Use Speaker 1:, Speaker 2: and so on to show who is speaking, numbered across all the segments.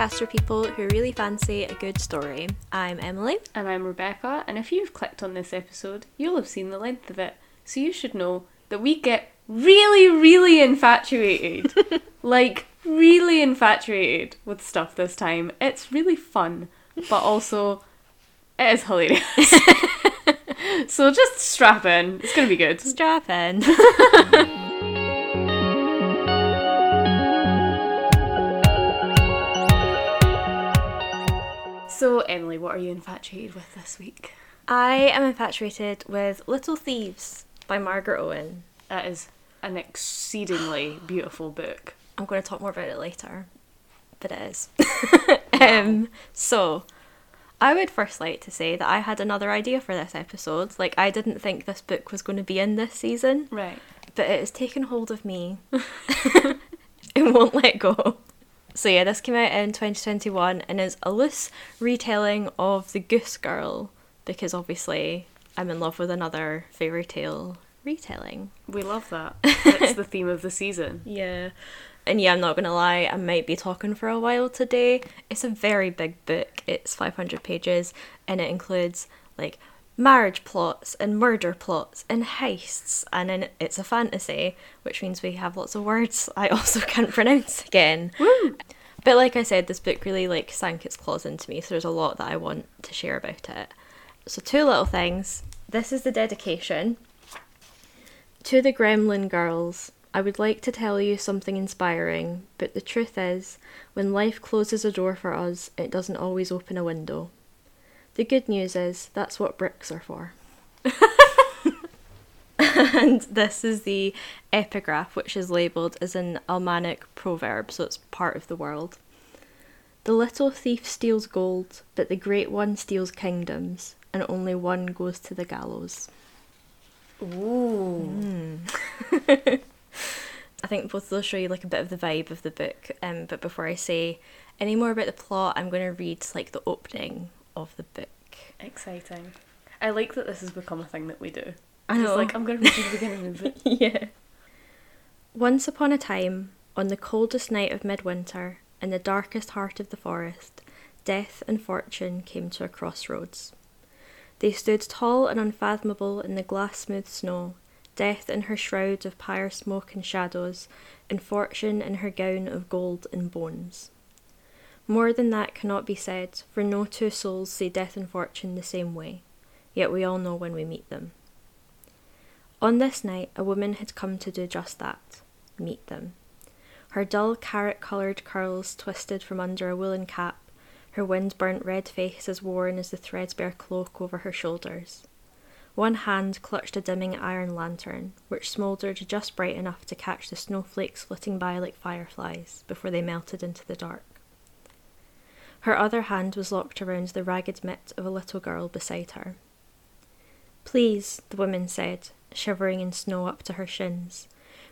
Speaker 1: Podcast for people who really fancy a good story. I'm Emily.
Speaker 2: And I'm Rebecca, and if you've clicked on this episode, you'll have seen the length of it, so you should know that we get really, really infatuated. like, really infatuated with stuff this time. It's really fun, but also, it is hilarious. so just strap in, it's gonna be good.
Speaker 1: Strap in.
Speaker 2: So, Emily, what are you infatuated with this week?
Speaker 1: I am infatuated with Little Thieves by Margaret Owen.
Speaker 2: That is an exceedingly beautiful book.
Speaker 1: I'm going to talk more about it later, but it is. um, so, I would first like to say that I had another idea for this episode. Like, I didn't think this book was going to be in this season,
Speaker 2: Right.
Speaker 1: but it has taken hold of me. it won't let go. So, yeah, this came out in 2021 and is a loose retelling of The Goose Girl because obviously I'm in love with another fairy tale retelling.
Speaker 2: We love that. It's the theme of the season.
Speaker 1: Yeah. And yeah, I'm not gonna lie, I might be talking for a while today. It's a very big book. It's 500 pages and it includes like marriage plots and murder plots and heists. And then it's a fantasy, which means we have lots of words I also can't pronounce again. But like I said, this book really like sank its claws into me, so there's a lot that I want to share about it. So two little things. This is the dedication. To the Gremlin girls, I would like to tell you something inspiring, but the truth is, when life closes a door for us, it doesn't always open a window. The good news is, that's what bricks are for. and this is the epigraph, which is labelled as an Almanic proverb, so it's part of the world. The little thief steals gold, but the great one steals kingdoms, and only one goes to the gallows.
Speaker 2: Ooh.
Speaker 1: I think both of those show you like a bit of the vibe of the book. Um, but before I say any more about the plot, I'm going to read like the opening of the book.
Speaker 2: Exciting. I like that this has become a thing that we do.
Speaker 1: I
Speaker 2: It's
Speaker 1: know.
Speaker 2: like, I'm going to read you the beginning of it.
Speaker 1: yeah. Once upon a time, on the coldest night of midwinter, in the darkest heart of the forest, death and fortune came to a crossroads. They stood tall and unfathomable in the glass smooth snow, death in her shroud of pyre smoke and shadows, and fortune in her gown of gold and bones. More than that cannot be said, for no two souls see death and fortune the same way, yet we all know when we meet them. On this night, a woman had come to do just that meet them. Her dull carrot coloured curls twisted from under a woolen cap, her wind burnt red face as worn as the threadbare cloak over her shoulders. One hand clutched a dimming iron lantern, which smouldered just bright enough to catch the snowflakes flitting by like fireflies before they melted into the dark. Her other hand was locked around the ragged mitt of a little girl beside her. Please, the woman said, shivering in snow up to her shins.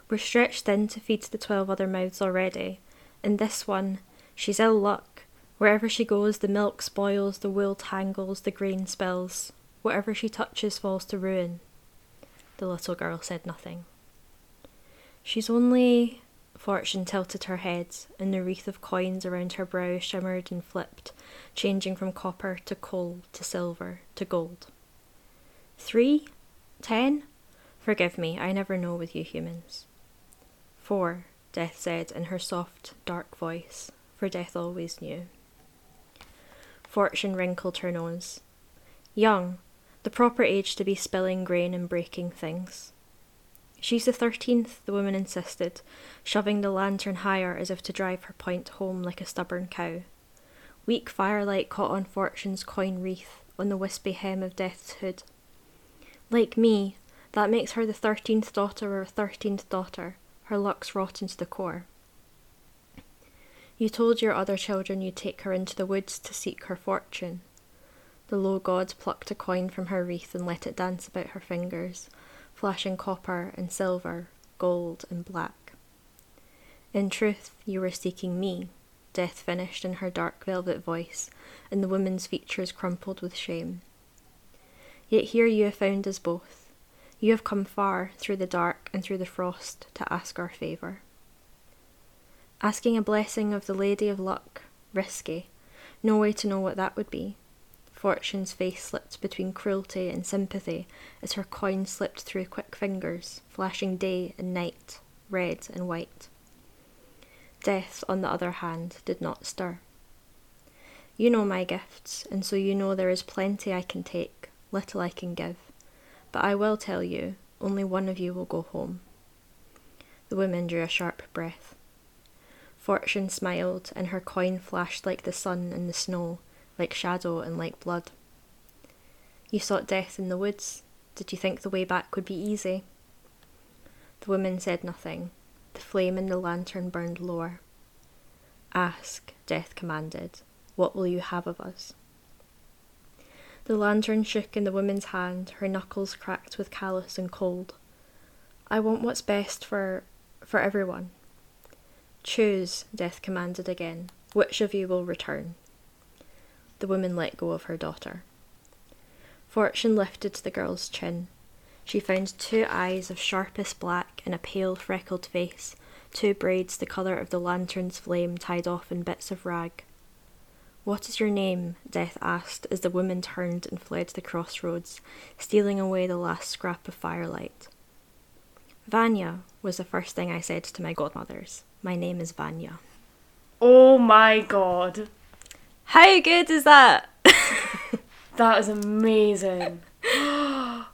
Speaker 1: We're stretched thin to feed the twelve other mouths already, and this one, she's ill luck. Wherever she goes, the milk spoils, the wool tangles, the grain spills. Whatever she touches falls to ruin. The little girl said nothing. She's only. Fortune tilted her head, and the wreath of coins around her brow shimmered and flipped, changing from copper to coal to silver to gold. Three? Ten? Forgive me, I never know with you humans. Four, Death said in her soft, dark voice, for Death always knew. Fortune wrinkled her nose. Young, the proper age to be spilling grain and breaking things. She's the thirteenth, the woman insisted, shoving the lantern higher as if to drive her point home like a stubborn cow. Weak firelight caught on Fortune's coin wreath, on the wispy hem of Death's hood. Like me, that makes her the thirteenth daughter or thirteenth daughter, her luck's rotten to the core. You told your other children you'd take her into the woods to seek her fortune. The low god plucked a coin from her wreath and let it dance about her fingers, flashing copper and silver, gold and black. In truth, you were seeking me, Death finished in her dark velvet voice, and the woman's features crumpled with shame. Yet here you have found us both. You have come far through the dark and through the frost to ask our favour. Asking a blessing of the Lady of Luck, risky. No way to know what that would be. Fortune's face slipped between cruelty and sympathy as her coin slipped through quick fingers, flashing day and night, red and white. Death, on the other hand, did not stir. You know my gifts, and so you know there is plenty I can take, little I can give. But I will tell you, only one of you will go home. The woman drew a sharp breath. Fortune smiled, and her coin flashed like the sun in the snow, like shadow and like blood. You sought death in the woods. Did you think the way back would be easy? The woman said nothing. The flame in the lantern burned lower. Ask, Death commanded, what will you have of us? The lantern shook in the woman's hand, her knuckles cracked with callous and cold. I want what's best for for everyone. Choose, Death commanded again. Which of you will return? The woman let go of her daughter. Fortune lifted the girl's chin. She found two eyes of sharpest black and a pale, freckled face, two braids the colour of the lantern's flame tied off in bits of rag. What is your name? Death asked as the woman turned and fled the crossroads, stealing away the last scrap of firelight. Vanya was the first thing I said to my godmothers. My name is Vanya.
Speaker 2: Oh my god.
Speaker 1: How good is that?
Speaker 2: That is amazing. the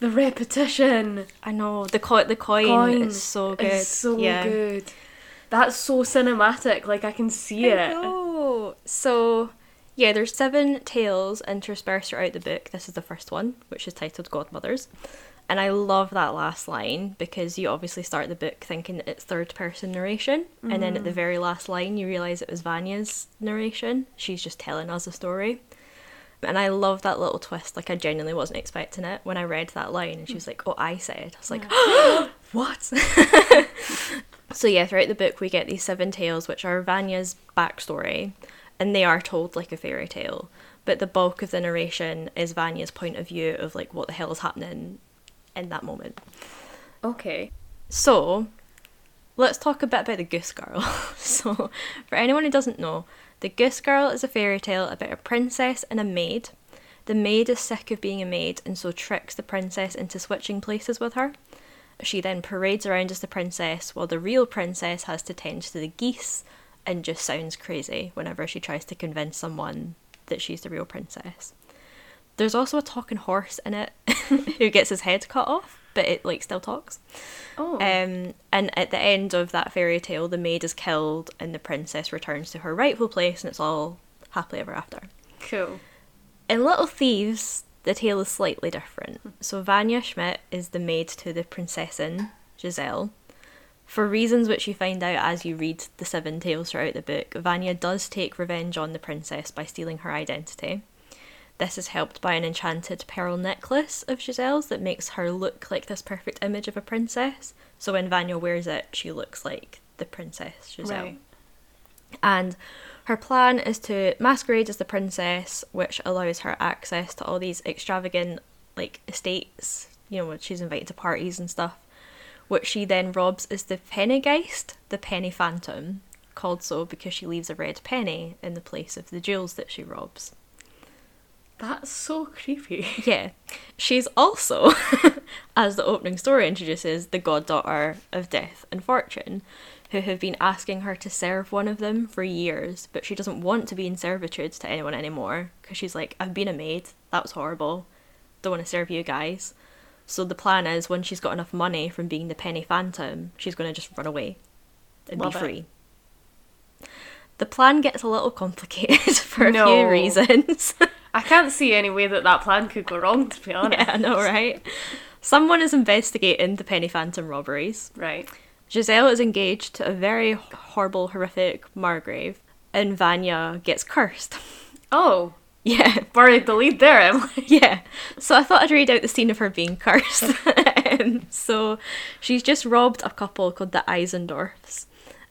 Speaker 2: repetition.
Speaker 1: I know the co- the coin,
Speaker 2: Coin
Speaker 1: is so good.
Speaker 2: is so
Speaker 1: yeah.
Speaker 2: good. That's so cinematic. Like I can see
Speaker 1: I
Speaker 2: it.
Speaker 1: know. So yeah, there's seven tales interspersed throughout the book. This is the first one, which is titled Godmothers. And I love that last line because you obviously start the book thinking that it's third person narration, and then at the mm. very last line you realise it was Vanya's narration. She's just telling us a story. And I love that little twist. Like I genuinely wasn't expecting it when I read that line, and she was like, "Oh, I said." I was like, "What?" so yeah, throughout the book we get these seven tales, which are Vanya's backstory, and they are told like a fairy tale. But the bulk of the narration is Vanya's point of view of like what the hell is happening in that moment.
Speaker 2: Okay.
Speaker 1: So, let's talk a bit about the Goose Girl. so, for anyone who doesn't know, the Goose Girl is a fairy tale about a princess and a maid. The maid is sick of being a maid and so tricks the princess into switching places with her. She then parades around as the princess while the real princess has to tend to the geese and just sounds crazy whenever she tries to convince someone that she's the real princess. There's also a talking horse in it who gets his head cut off, but it like still talks.
Speaker 2: Oh.
Speaker 1: Um, and at the end of that fairy tale, the maid is killed and the princess returns to her rightful place, and it's all happily ever after.
Speaker 2: cool.
Speaker 1: In Little Thieves, the tale is slightly different. So Vanya Schmidt is the maid to the princessin, Giselle. For reasons which you find out as you read the seven tales throughout the book, Vanya does take revenge on the princess by stealing her identity. This is helped by an enchanted pearl necklace of Giselle's that makes her look like this perfect image of a princess. So when Vanya wears it, she looks like the princess Giselle.
Speaker 2: Right.
Speaker 1: And her plan is to masquerade as the princess, which allows her access to all these extravagant like estates, you know, when she's invited to parties and stuff, which she then robs is the Pfennigeist, the penny phantom, called so because she leaves a red penny in the place of the jewels that she robs.
Speaker 2: That's so creepy.
Speaker 1: Yeah. She's also, as the opening story introduces, the goddaughter of Death and Fortune, who have been asking her to serve one of them for years, but she doesn't want to be in servitude to anyone anymore because she's like, I've been a maid, that was horrible, don't want to serve you guys. So the plan is when she's got enough money from being the Penny Phantom, she's going to just run away and
Speaker 2: Love
Speaker 1: be
Speaker 2: it.
Speaker 1: free. The plan gets a little complicated for a
Speaker 2: No.
Speaker 1: few reasons.
Speaker 2: I can't see any way that that plan could go wrong, to be honest.
Speaker 1: Yeah, I know, right? Someone is investigating the Penny Phantom robberies.
Speaker 2: Right.
Speaker 1: Giselle is engaged to a very horrible, horrific Margrave, and Vanya gets cursed.
Speaker 2: Oh,
Speaker 1: Yeah,
Speaker 2: buried the lead there, Emily.
Speaker 1: yeah. So I thought I'd read out the scene of her being cursed. um, so she's just robbed a couple called the Eisendorfs.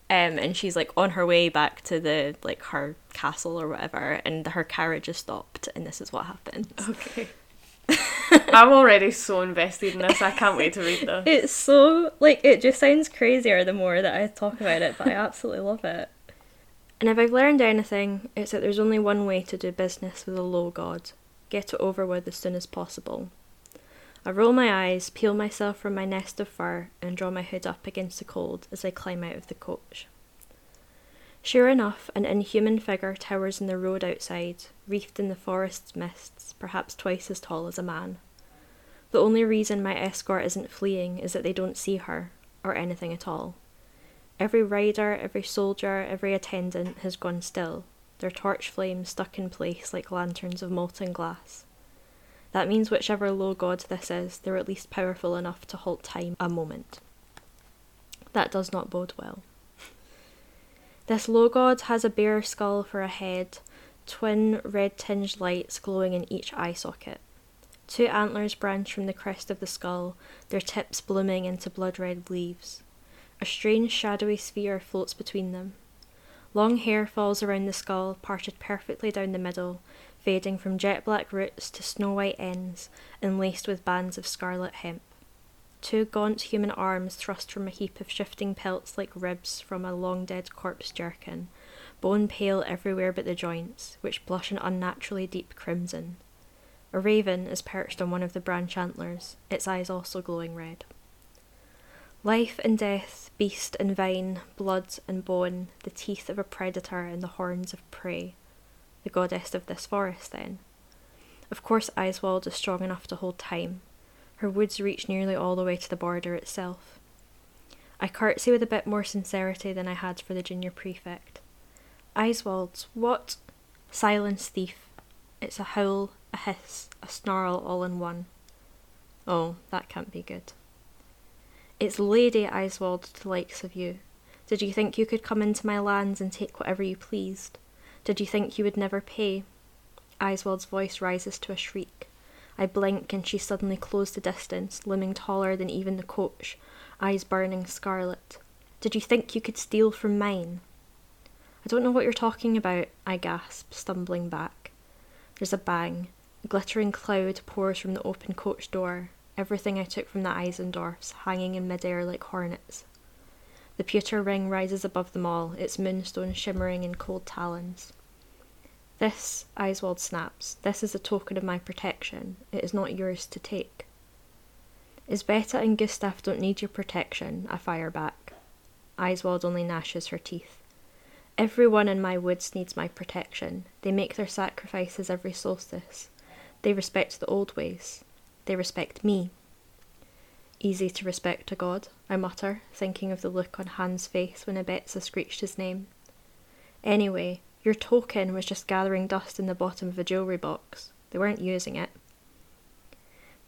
Speaker 1: Um, and she's like on her way back to the like her castle or whatever, and her carriage is stopped, and this is what happens.
Speaker 2: Okay. I'm already so invested in this. I can't wait to read this.
Speaker 1: It's so like it just sounds crazier the more that I talk about it, but I absolutely love it. And if I've learned anything, it's that there's only one way to do business with a low god. Get it over with as soon as possible. I roll my eyes, peel myself from my nest of fur, and draw my hood up against the cold as I climb out of the coach. Sure enough, an inhuman figure towers in the road outside, wreathed in the forest's mists, perhaps twice as tall as a man. The only reason my escort isn't fleeing is that they don't see her, or anything at all. Every rider, every soldier, every attendant has gone still, their torch flames stuck in place like lanterns of molten glass. That means whichever low god this is, they're at least powerful enough to halt time a moment. That does not bode well. This low god has a bare skull for a head, twin red tinged lights glowing in each eye socket. Two antlers branch from the crest of the skull, their tips blooming into blood red leaves. A strange shadowy sphere floats between them. Long hair falls around the skull, parted perfectly down the middle, fading from jet black roots to snow white ends, and laced with bands of scarlet hemp. Two gaunt human arms thrust from a heap of shifting pelts like ribs from a long dead corpse jerkin, bone pale everywhere but the joints, which blush an unnaturally deep crimson. A raven is perched on one of the branch antlers, its eyes also glowing red. Life and death, beast and vine, blood and bone, the teeth of a predator and the horns of prey. The goddess of this forest, then. Of course, Eiswald is strong enough to hold time, her woods reach nearly all the way to the border itself. I curtsy with a bit more sincerity than I had for the junior prefect. Eiswald, what? Silence, thief. It's a howl, a hiss, a snarl all in one. Oh, that can't be good. It's Lady Eiswald to the likes of you. Did you think you could come into my lands and take whatever you pleased? Did you think you would never pay? Eiswald's voice rises to a shriek. I blink and she suddenly closed the distance, looming taller than even the coach, eyes burning scarlet. Did you think you could steal from mine? I don't know what you're talking about, I gasp, stumbling back. There's a bang. A glittering cloud pours from the open coach door, everything I took from the Eisendorfs hanging in midair like hornets. The pewter ring rises above them all, its moonstone shimmering in cold talons. This, Eiswald snaps, this is a token of my protection. It is not yours to take. Isbeta and Gustav don't need your protection, I fire back. Eiswald only gnashes her teeth. Everyone in my woods needs my protection. They make their sacrifices every solstice. They respect the old ways. They respect me. Easy to respect a god, I mutter, thinking of the look on Hans' face when Abetsa screeched his name. Anyway, your token was just gathering dust in the bottom of a jewellery box. They weren't using it.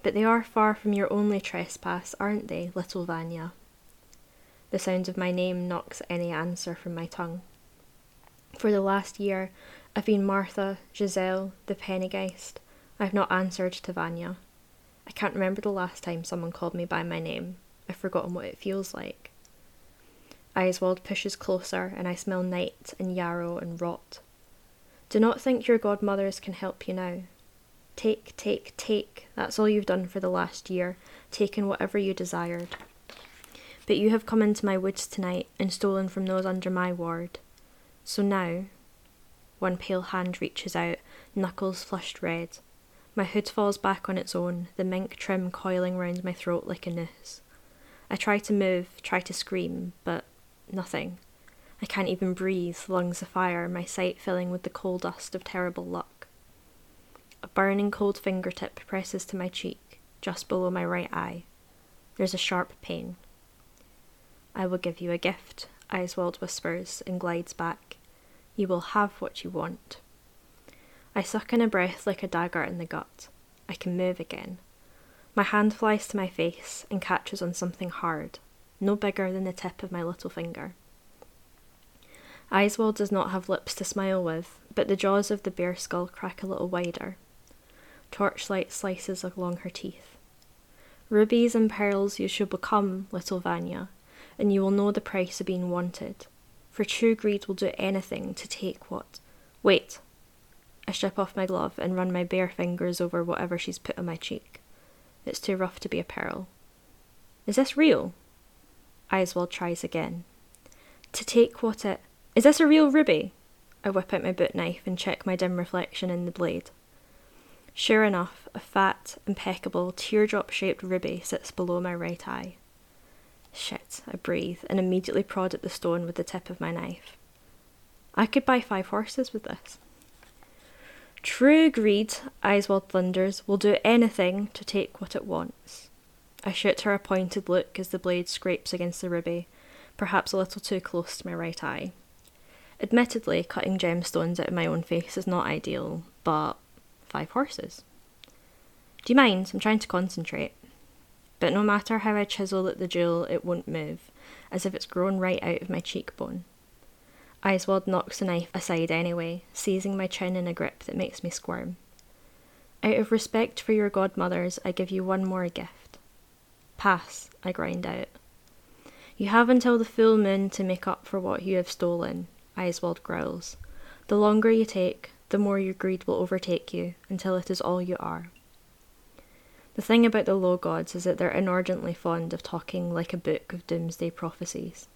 Speaker 1: But they are far from your only trespass, aren't they, little Vanya? The sound of my name knocks any answer from my tongue. For the last year, I've been Martha, Giselle, the Pfennigeist. I've not answered to Vanya. I can't remember the last time someone called me by my name. I've forgotten what it feels like. Eiswald pushes closer, and I smell night and yarrow and rot. Do not think your godmothers can help you now. Take, take, take. That's all you've done for the last year, taken whatever you desired. But you have come into my woods tonight and stolen from those under my ward. So now, one pale hand reaches out, knuckles flushed red. My hood falls back on its own, the mink trim coiling round my throat like a noose. I try to move, try to scream, but Nothing. I can't even breathe, lungs afire, my sight filling with the coal dust of terrible luck. A burning cold fingertip presses to my cheek, just below my right eye. There's a sharp pain. I will give you a gift, Eiswald whispers and glides back. You will have what you want. I suck in a breath like a dagger in the gut. I can move again. My hand flies to my face and catches on something hard, no bigger than the tip of my little finger. Eiswald does not have lips to smile with, but the jaws of the bear skull crack a little wider. Torchlight slices along her teeth. Rubies and pearls you shall become, little Vanya, and you will know the price of being wanted. For true greed will do anything to take what. Wait! I strip off my glove and run my bare fingers over whatever she's put on my cheek. It's too rough to be a pearl. Is this real? Eiswald tries again. To take what it. Is this a real ruby? I whip out my boot knife and check my dim reflection in the blade. Sure enough, a fat, impeccable, teardrop shaped ruby sits below my right eye. Shit, I breathe and immediately prod at the stone with the tip of my knife. I could buy five horses with this. True greed, Eiswald thunders, will do anything to take what it wants. I shoot her a pointed look as the blade scrapes against the ruby, perhaps a little too close to my right eye. Admittedly, cutting gemstones out of my own face is not ideal, but five horses. Do you mind? I'm trying to concentrate. But no matter how I chisel at the jewel, it won't move, as if it's grown right out of my cheekbone. Eiswald knocks the knife aside anyway, seizing my chin in a grip that makes me squirm. Out of respect for your godmothers, I give you one more gift. Pass, I grind out. You have until the full moon to make up for what you have stolen, Eiswald growls. The longer you take, the more your greed will overtake you, until it is all you are. The thing about the low gods is that they're inordinately fond of talking like a book of doomsday prophecies.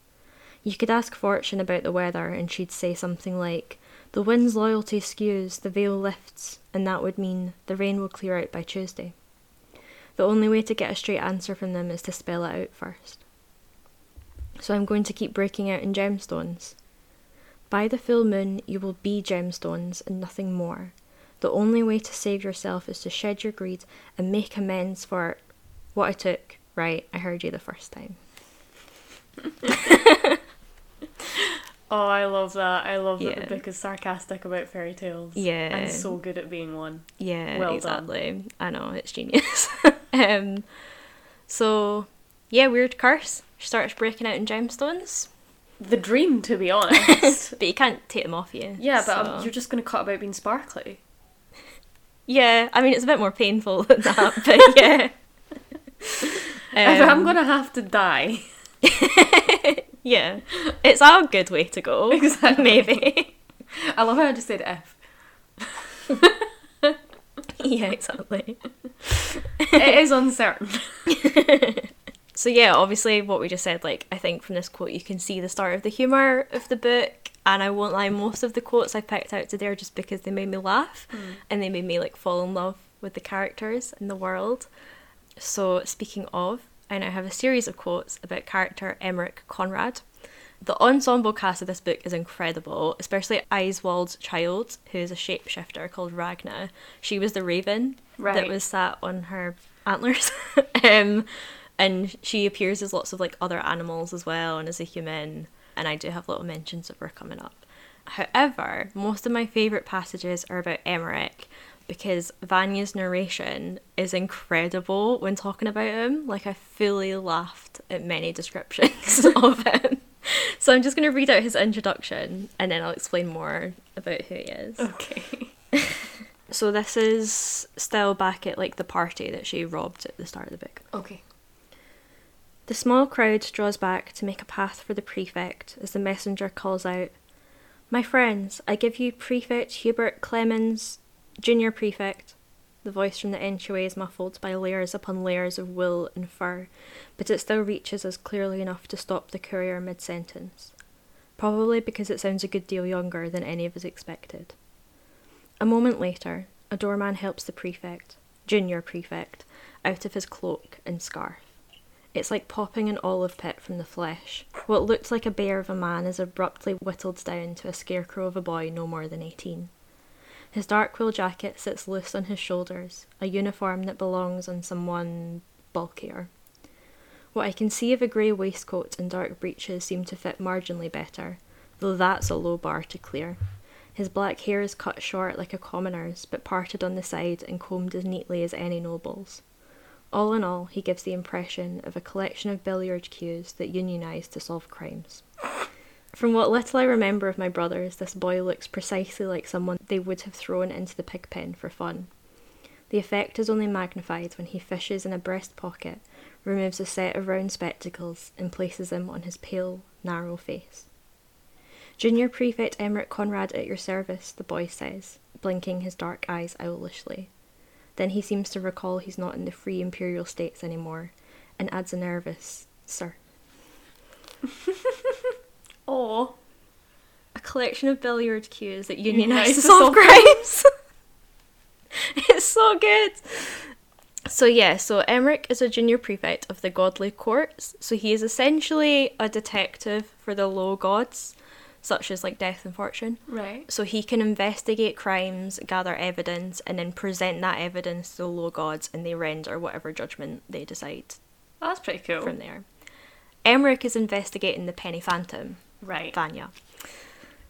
Speaker 1: You could ask Fortune about the weather, and she'd say something like, The wind's loyalty skews, the veil lifts, and that would mean the rain will clear out by Tuesday. The only way to get a straight answer from them is to spell it out first. So I'm going to keep breaking out in gemstones. By the full moon, you will be gemstones and nothing more. The only way to save yourself is to shed your greed and make amends for what I took. Right, I heard you the first time.
Speaker 2: Oh, I love that. I love that
Speaker 1: Yeah.
Speaker 2: the book is sarcastic about fairy tales.
Speaker 1: Yeah.
Speaker 2: And so good at being one.
Speaker 1: Yeah,
Speaker 2: Well done.
Speaker 1: exactly. I know, it's genius. um, so, yeah, weird curse. She starts breaking out in gemstones,
Speaker 2: The dream, to be honest.
Speaker 1: but you can't take them off you.
Speaker 2: yeah, but um, you're just going to cut about being sparkly.
Speaker 1: Yeah, I mean, it's a bit more painful than that, but yeah.
Speaker 2: if I'm
Speaker 1: Um,
Speaker 2: going to have to die.
Speaker 1: Yeah, it's our good way to go.
Speaker 2: Exactly.
Speaker 1: Maybe.
Speaker 2: I love how I just said F.
Speaker 1: yeah, exactly.
Speaker 2: it is uncertain.
Speaker 1: So yeah, obviously what we just said, like I think from this quote you can see the start of the humour of the book. And I won't lie, most of the quotes I picked out today are just because they made me laugh hmm. and they made me like fall in love with the characters and the world. So speaking of, I now have a series of quotes about character Emmerich Conrad. The ensemble cast of this book is incredible, especially Eiswald's child, who is a shapeshifter called Ragna. She was the raven that was sat on her antlers. um, and she appears as lots of like other animals as well and as a human. And I do have little mentions of her coming up. However, most of my favourite passages are about Emmerich because Vanya's narration is incredible when talking about him. Like, I fully laughed at many descriptions of him. So, I'm just going to read out his introduction and then I'll explain more about who he is.
Speaker 2: Okay.
Speaker 1: So, this is still back at like the party that she robbed at the start of the book.
Speaker 2: Okay.
Speaker 1: The small crowd draws back to make a path for the prefect as the messenger calls out, My friends, I give you Prefect Hubert Clemens, Junior Prefect. The voice from the entryway is muffled by layers upon layers of wool and fur, but it still reaches us clearly enough to stop the courier mid sentence. Probably because it sounds a good deal younger than any of us expected. A moment later, a doorman helps the prefect, Junior Prefect, out of his cloak and scarf. It's like popping an olive pit from the flesh. What looked like a bear of a man is abruptly whittled down to a scarecrow of a boy no more than eighteen. His dark wool jacket sits loose on his shoulders, a uniform that belongs on someone bulkier. What I can see of a grey waistcoat and dark breeches seem to fit marginally better, though that's a low bar to clear. His black hair is cut short like a commoner's, but parted on the side and combed as neatly as any noble's. All in all, he gives the impression of a collection of billiard cues that unionise to solve crimes. From what little I remember of my brothers, this boy looks precisely like someone they would have thrown into the pig pen for fun. The effect is only magnified when he fishes in a breast pocket, removes a set of round spectacles, and places them on his pale, narrow face. Junior Prefect Emmerich Conrad at your service, the boy says, blinking his dark eyes owlishly. Then he seems to recall he's not in the free imperial states anymore and adds a nervous, Sir.
Speaker 2: Oh,
Speaker 1: A collection of billiard cues that unionize
Speaker 2: Unite
Speaker 1: to
Speaker 2: to
Speaker 1: solve
Speaker 2: solve
Speaker 1: crimes. it's so good. So yeah, so Emmerich is a junior prefect of the godly courts. So he is essentially a detective for the low gods, such as like death and fortune.
Speaker 2: right.
Speaker 1: So he can investigate crimes, gather evidence, and then present that evidence to the low gods, and they render whatever judgment they decide
Speaker 2: That's pretty cool.
Speaker 1: from there. Emmerich is investigating the Penny Phantom,
Speaker 2: Right.
Speaker 1: Vanya.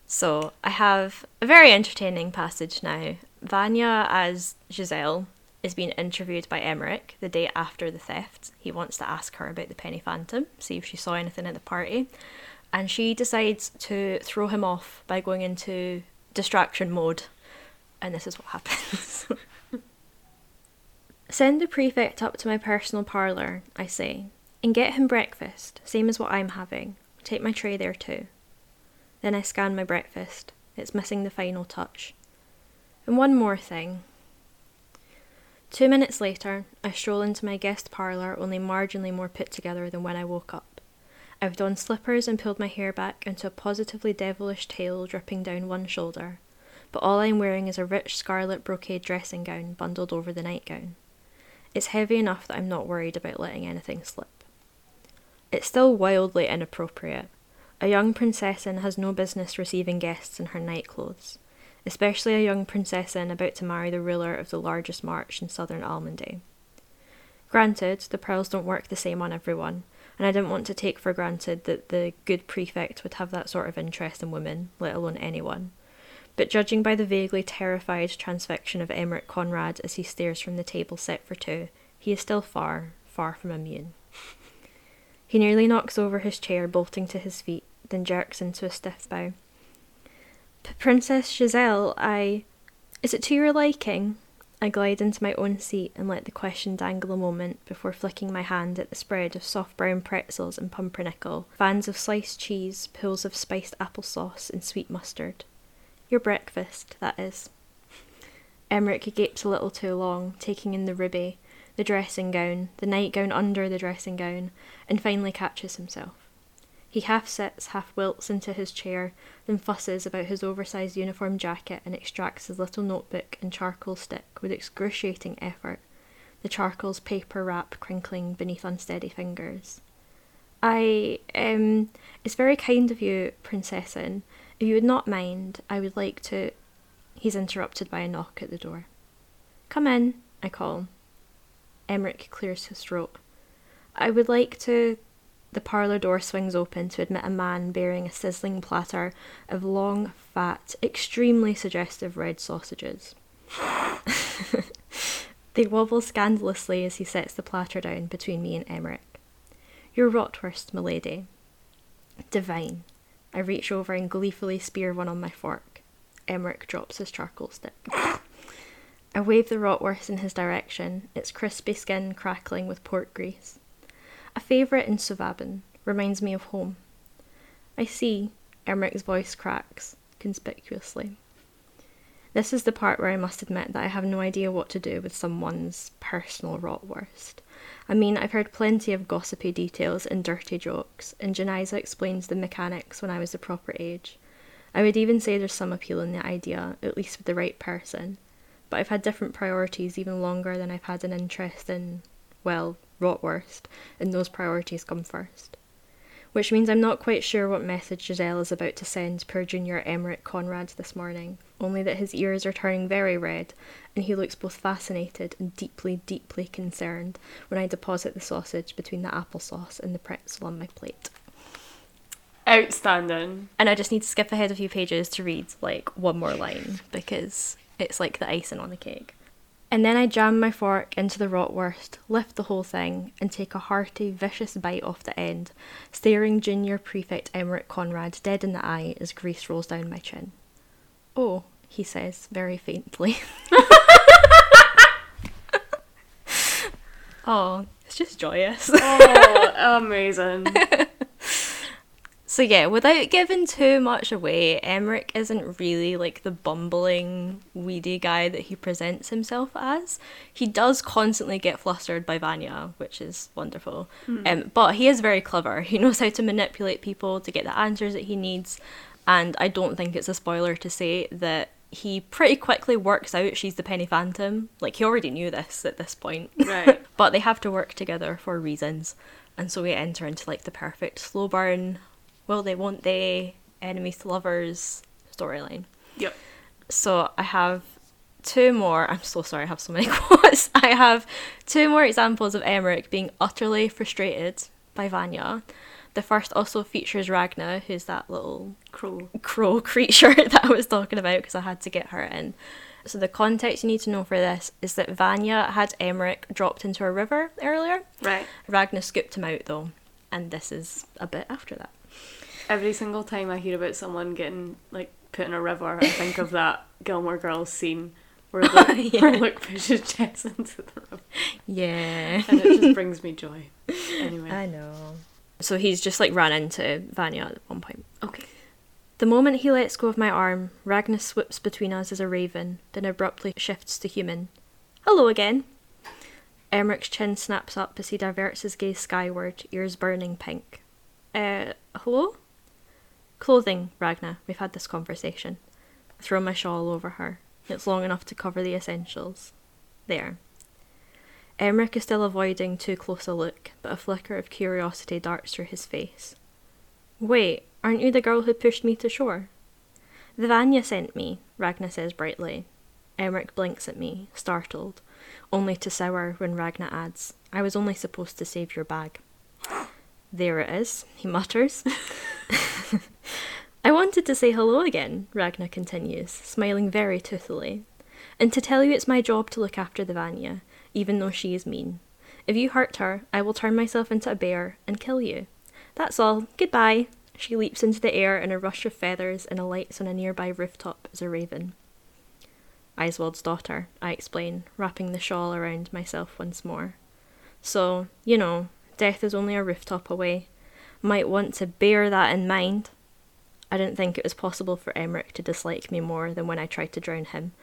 Speaker 1: So I have a very entertaining passage now. Vanya, as Giselle, is being interviewed by Emmerich the day after the theft. He wants to ask her about the Penny Phantom, see if she saw anything at the party. And she decides to throw him off by going into distraction mode. And this is what happens. Send the prefect up to my personal parlour, I say, and get him breakfast, same as what I'm having. Take my tray there too. Then I scan my breakfast. It's missing the final touch. And one more thing. Two minutes later, I stroll into my guest parlour, only marginally more put together than when I woke up. I've donned slippers and pulled my hair back into a positively devilish tail dripping down one shoulder, but all I'm wearing is a rich scarlet brocade dressing gown bundled over the nightgown. It's heavy enough that I'm not worried about letting anything slip. It's still wildly inappropriate. A young princessin has no business receiving guests in her nightclothes, especially a young princessin about to marry the ruler of the largest march in southern Almandy. Granted, the pearls don't work the same on everyone, and I didn't want to take for granted that the good prefect would have that sort of interest in women, let alone anyone. But judging by the vaguely terrified transfixion of Emmerich Conrad as he stares from the table set for two, he is still far, far from immune. He nearly knocks over his chair, bolting to his feet, then jerks into a stiff bow. Princess Giselle, I. Is it to your liking? I glide into my own seat and let the question dangle a moment before flicking my hand at the spread of soft brown pretzels and pumpernickel, fans of sliced cheese, pools of spiced applesauce, and sweet mustard. Your breakfast, that is. Emmerich gapes a little too long, taking in the ruby, the dressing gown, the nightgown under the dressing gown, and finally catches himself. He half sits, half wilts into his chair, then fusses about his oversized uniform jacket and extracts his little notebook and charcoal stick with excruciating effort, the charcoal's paper wrap crinkling beneath unsteady fingers. I, um, it's very kind of you, Princessin. If you would not mind, I would like to. He's interrupted by a knock at the door. Come in, I call. Emmerich clears his throat. I would like to. The parlour door swings open to admit a man bearing a sizzling platter of long, fat, extremely suggestive red sausages. they wobble scandalously as he sets the platter down between me and Emmerich. Your rotwurst, milady. Divine. I reach over and gleefully spear one on my fork. Emmerich drops his charcoal stick. I wave the rotwurst in his direction, its crispy skin crackling with pork grease. A favourite in Sovabin reminds me of home. I see, Emmerich's voice cracks, conspicuously. This is the part where I must admit that I have no idea what to do with someone's personal rotwurst. I mean, I've heard plenty of gossipy details and dirty jokes, and Janiza explains the mechanics when I was the proper age. I would even say there's some appeal in the idea, at least with the right person. But I've had different priorities even longer than I've had an interest in, well, rotwurst, and those priorities come first. Which means I'm not quite sure what message Giselle is about to send poor junior Emmerich Conrad this morning, only that his ears are turning very red, and he looks both fascinated and deeply, deeply concerned when I deposit the sausage between the applesauce and the pretzel on my plate.
Speaker 2: Outstanding.
Speaker 1: And I just need to skip ahead a few pages to read like one more line because it's like the icing on the cake. And then I jam my fork into the rotwurst, lift the whole thing, and take a hearty, vicious bite off the end, staring junior prefect Emmerich Conrad dead in the eye as grease rolls down my chin. Oh, he says very faintly. oh, it's just joyous.
Speaker 2: Oh, amazing.
Speaker 1: So yeah, without giving too much away, Emmerich isn't really like the bumbling, weedy guy that he presents himself as. He does constantly get flustered by Vanya, which is wonderful. Um, but he is very clever. He knows how to manipulate people to get the answers that he needs. And I don't think it's a spoiler to say that he pretty quickly works out she's the Penny Phantom. Like he already knew this at this point.
Speaker 2: Right.
Speaker 1: but they have to work together for reasons. And so we enter into like the perfect slow burn, will they, won't they, enemies to lovers storyline.
Speaker 2: Yep.
Speaker 1: So I have two more. I'm so sorry, I have so many quotes. I have two more examples of Emmerich being utterly frustrated by Vanya. The first also features Ragna, who's that little
Speaker 2: Crow.
Speaker 1: crow creature that I was talking about because I had to get her in. So the context you need to know for this is that Vanya had Emmerich dropped into a river earlier.
Speaker 2: Right.
Speaker 1: Ragna scooped him out though, and this is a bit after that.
Speaker 2: Every single time I hear about someone getting like put in a river, I think of that Gilmore Girls scene where Luke,
Speaker 1: Yeah.
Speaker 2: where Luke pushes Jess into the river,
Speaker 1: Yeah.
Speaker 2: and it just brings me joy. Anyway.
Speaker 1: I know. So he's just like ran into Vanya at one point.
Speaker 2: Okay.
Speaker 1: The moment he lets go of my arm, Ragna swoops between us as a raven, then abruptly shifts to human. Hello again. Emmerich's chin snaps up as he diverts his gaze skyward, ears burning pink. Uh, hello? Clothing, Ragna. We've had this conversation. I throw my shawl over her. It's long enough to cover the essentials. There. Emmerich is still avoiding too close a look, but a flicker of curiosity darts through his face. Wait, aren't you the girl who pushed me to shore? The Vanya sent me, Ragna says brightly. Emmerich blinks at me, startled, only to sour when Ragna adds, I was only supposed to save your bag. There it is, he mutters. I wanted to say hello again, Ragna continues, smiling very toothily, and to tell you it's my job to look after the Vanya, even though she is mean. If you hurt her, I will turn myself into a bear and kill you. That's all. Goodbye. She leaps into the air in a rush of feathers and alights on a nearby rooftop as a raven. Eiswald's daughter, I explain, wrapping the shawl around myself once more. So, you know, death is only a rooftop away. Might want to bear that in mind. I didn't think it was possible for Emmerich to dislike me more than when I tried to drown him,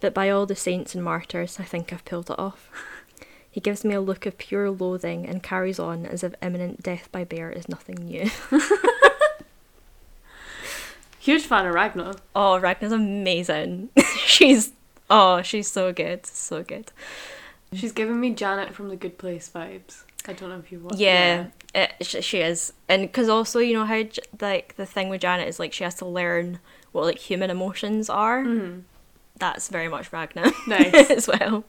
Speaker 1: but by all the saints and martyrs, I think I've pulled it off. He gives me a look of pure loathing and carries on as if imminent death by bear is nothing new.
Speaker 2: Huge fan of Ragna.
Speaker 1: Oh, Ragna's amazing. she's oh, she's so good, so good.
Speaker 2: She's giving me Janet from The Good Place vibes. I don't know if you watched.
Speaker 1: Yeah, It, sh- she is, and because also you know how like the thing with Janet is like she has to learn what like human emotions are.
Speaker 2: Mhm.
Speaker 1: That's very much Ragna.
Speaker 2: Nice.
Speaker 1: as well.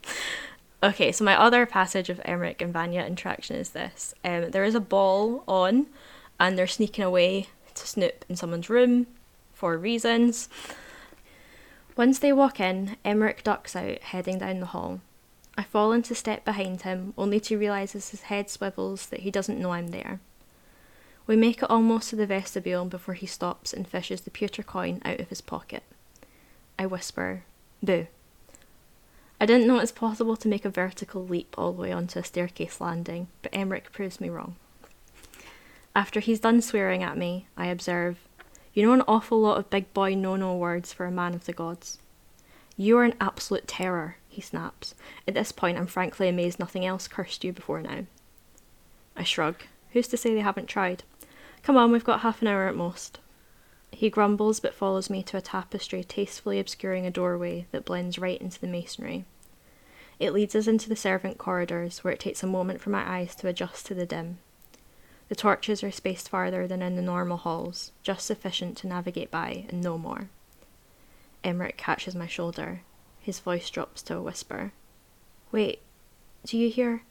Speaker 1: Okay, so my other passage of Emmerich and Vanya interaction is this: um, there is a ball on, and they're sneaking away to snoop in someone's room for reasons. Once they walk in, Emmerich ducks out, heading down the hall. I fall into step behind him, only to realise as his head swivels that he doesn't know I'm there. We make it almost to the vestibule before he stops and fishes the pewter coin out of his pocket. I whisper, Boo. I didn't know it's possible to make a vertical leap all the way onto a staircase landing, but Emmerich proves me wrong. After he's done swearing at me, I observe, You know an awful lot of big boy no no words for a man of the gods. You are an absolute terror, he snaps. At this point, I'm frankly amazed nothing else cursed you before now. I shrug. Who's to say they haven't tried? Come on, we've got half an hour at most. He grumbles but follows me to a tapestry tastefully obscuring a doorway that blends right into the masonry. It leads us into the servant corridors, where it takes a moment for my eyes to adjust to the dim. The torches are spaced farther than in the normal halls, just sufficient to navigate by and no more. Emmerich catches my shoulder. His voice drops to a whisper. Wait, do you hear?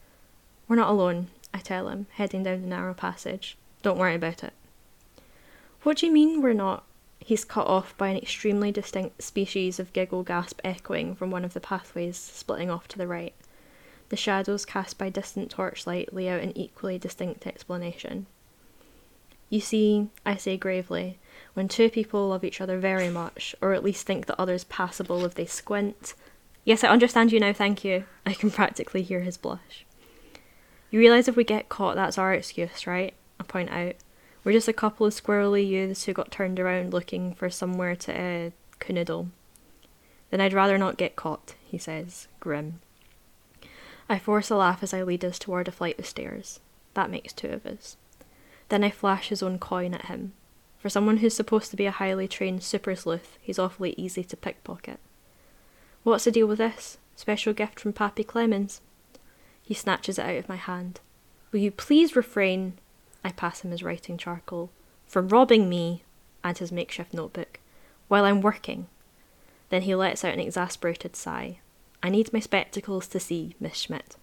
Speaker 1: We're not alone, I tell him, heading down the narrow passage. Don't worry about it. What do you mean we're not? He's cut off by an extremely distinct species of giggle gasp echoing from one of the pathways splitting off to the right. The shadows cast by distant torchlight lay out an equally distinct explanation. You see, I say gravely, when two people love each other very much, or at least think the other's passable if they squint. Yes, I understand you now, thank you. I can practically hear his blush. You realise if we get caught, that's our excuse, right? I point out. We're just a couple of squirrely youths who got turned around looking for somewhere to uh, canoodle. Then I'd rather not get caught, he says, grim. I force a laugh as I lead us toward a flight of stairs. That makes two of us. Then I flash his own coin at him. For someone who's supposed to be a highly trained super sleuth, he's awfully easy to pickpocket. What's the deal with this? Special gift from Pappy Clemens. He snatches it out of my hand. Will you please refrain? I pass him his writing charcoal. From robbing me, and his makeshift notebook, while I'm working. Then he lets out an exasperated sigh. I need my spectacles to see, Miss Schmidt.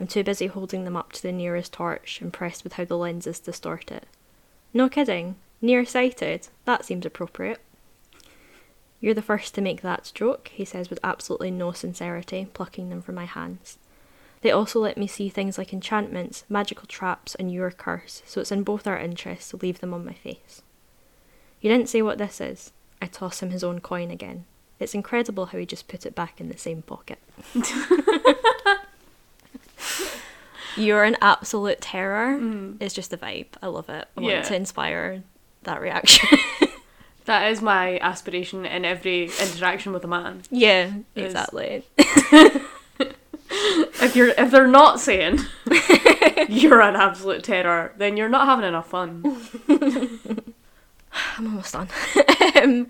Speaker 1: I'm too busy holding them up to the nearest torch, impressed with how the lenses distort it. No kidding. Nearsighted. That seems appropriate. You're the first to make that joke, he says with absolutely no sincerity, plucking them from my hands. They also let me see things like enchantments, magical traps, and your curse, so it's in both our interests to leave them on my face. You didn't say what this is. I toss him his own coin again. It's incredible how he just put it back in the same pocket. You're an absolute terror.
Speaker 2: Mm.
Speaker 1: It's just a vibe. I love it. I
Speaker 2: Yeah.
Speaker 1: want to inspire that reaction.
Speaker 2: That is my aspiration in every interaction with a man.
Speaker 1: yeah,
Speaker 2: Is-
Speaker 1: exactly.
Speaker 2: If you're if they're not saying you're an absolute terror, then you're not having enough fun.
Speaker 1: I'm almost done. um,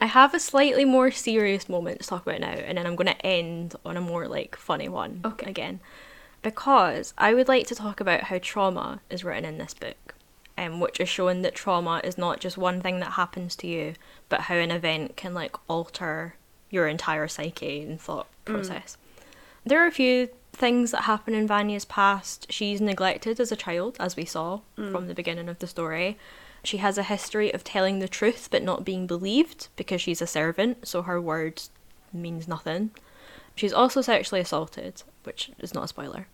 Speaker 1: I have a slightly more serious moment to talk about now, and then I'm going to end on a more like funny one
Speaker 2: Okay.
Speaker 1: again, because I would like to talk about how trauma is written in this book, um, which is showing that trauma is not just one thing that happens to you, but how an event can like alter your entire psyche and thought process. There are a few things that happen in Vanya's past. She's neglected as a child, as we saw from the beginning of the story. She has a history of telling the truth but not being believed because she's a servant, so her words means nothing. She's also sexually assaulted, which is not a spoiler.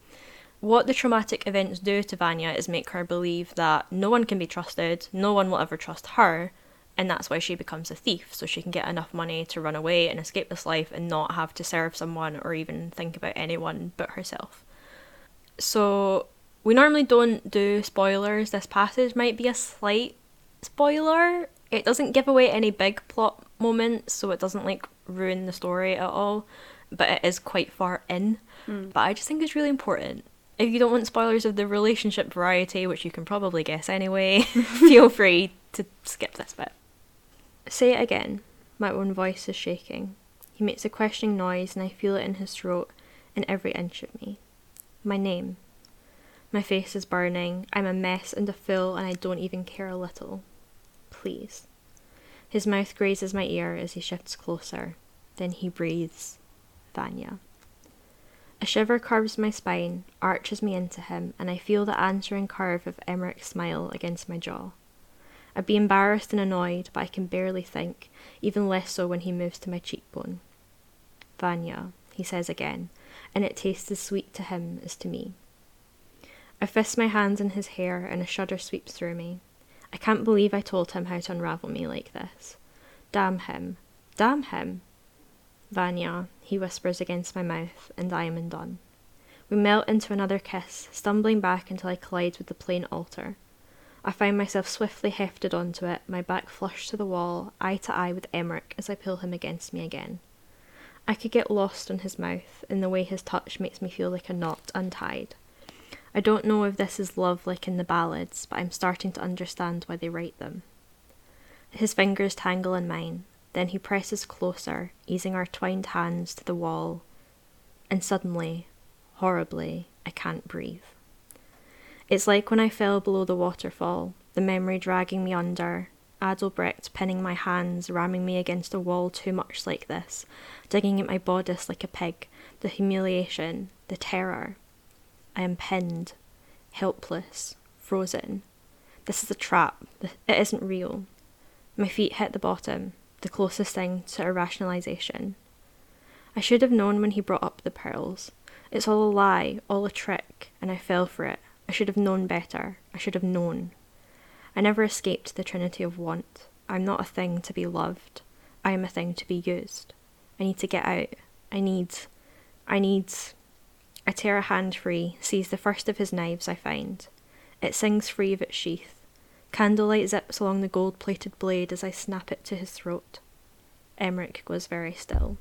Speaker 1: What the traumatic events do to Vanya is make her believe that no one can be trusted, no one will ever trust her, and that's why she becomes a thief, so she can get enough money to run away and escape this life and not have to serve someone or even think about anyone but herself. So, we normally don't do spoilers. This passage might be a slight spoiler. It doesn't give away any big plot moments, so it doesn't like ruin the story at all, but it is quite far in. Hmm. But I just think it's really important. If you don't want spoilers of the relationship variety, which you can probably guess anyway, feel free to skip this bit. Say it again. My own voice is shaking. He makes a questioning noise, and I feel it in his throat, in every inch of me. My name. My face is burning. I'm a mess and a fool, and I don't even care a little. Please. His mouth grazes my ear as he shifts closer. Then he breathes. Vanya. A shiver curves my spine, arches me into him, and I feel the answering curve of Emmerich's smile against my jaw. I'd be embarrassed and annoyed, but I can barely think, even less so when he moves to my cheekbone. Vanya, he says again, and it tastes as sweet to him as to me. I fist my hands in his hair, and a shudder sweeps through me. I can't believe I told him how to unravel me like this. Damn him. Damn him. Vanya, he whispers against my mouth, and I am undone. We melt into another kiss, stumbling back until I collide with the plain altar. I find myself swiftly hefted onto it, my back flushed to the wall, eye to eye with Emmerich as I pull him against me again. I could get lost in his mouth, in the way his touch makes me feel like a knot untied. I don't know if this is love like in the ballads, but I'm starting to understand why they write them. His fingers tangle in mine, then he presses closer, easing our twined hands to the wall, and suddenly, horribly, I can't breathe. It's like when I fell below the waterfall, the memory dragging me under, Adelbrecht pinning my hands, ramming me against a wall too much like this, digging at my bodice like a pig, the humiliation, the terror. I am pinned, helpless, frozen. This is a trap. It isn't real. My feet hit the bottom, the closest thing to a rationalization. I should have known when he brought up the pearls. It's all a lie, all a trick, and I fell for it. I should have known better. I should have known. I never escaped the trinity of want. I'm not a thing to be loved. I am a thing to be used. I need to get out. I need. I need. I tear a hand free, seize the first of his knives I find. It sings free of its sheath. Candlelight zips along the gold plated blade as I snap it to his throat. Emmerich goes very still.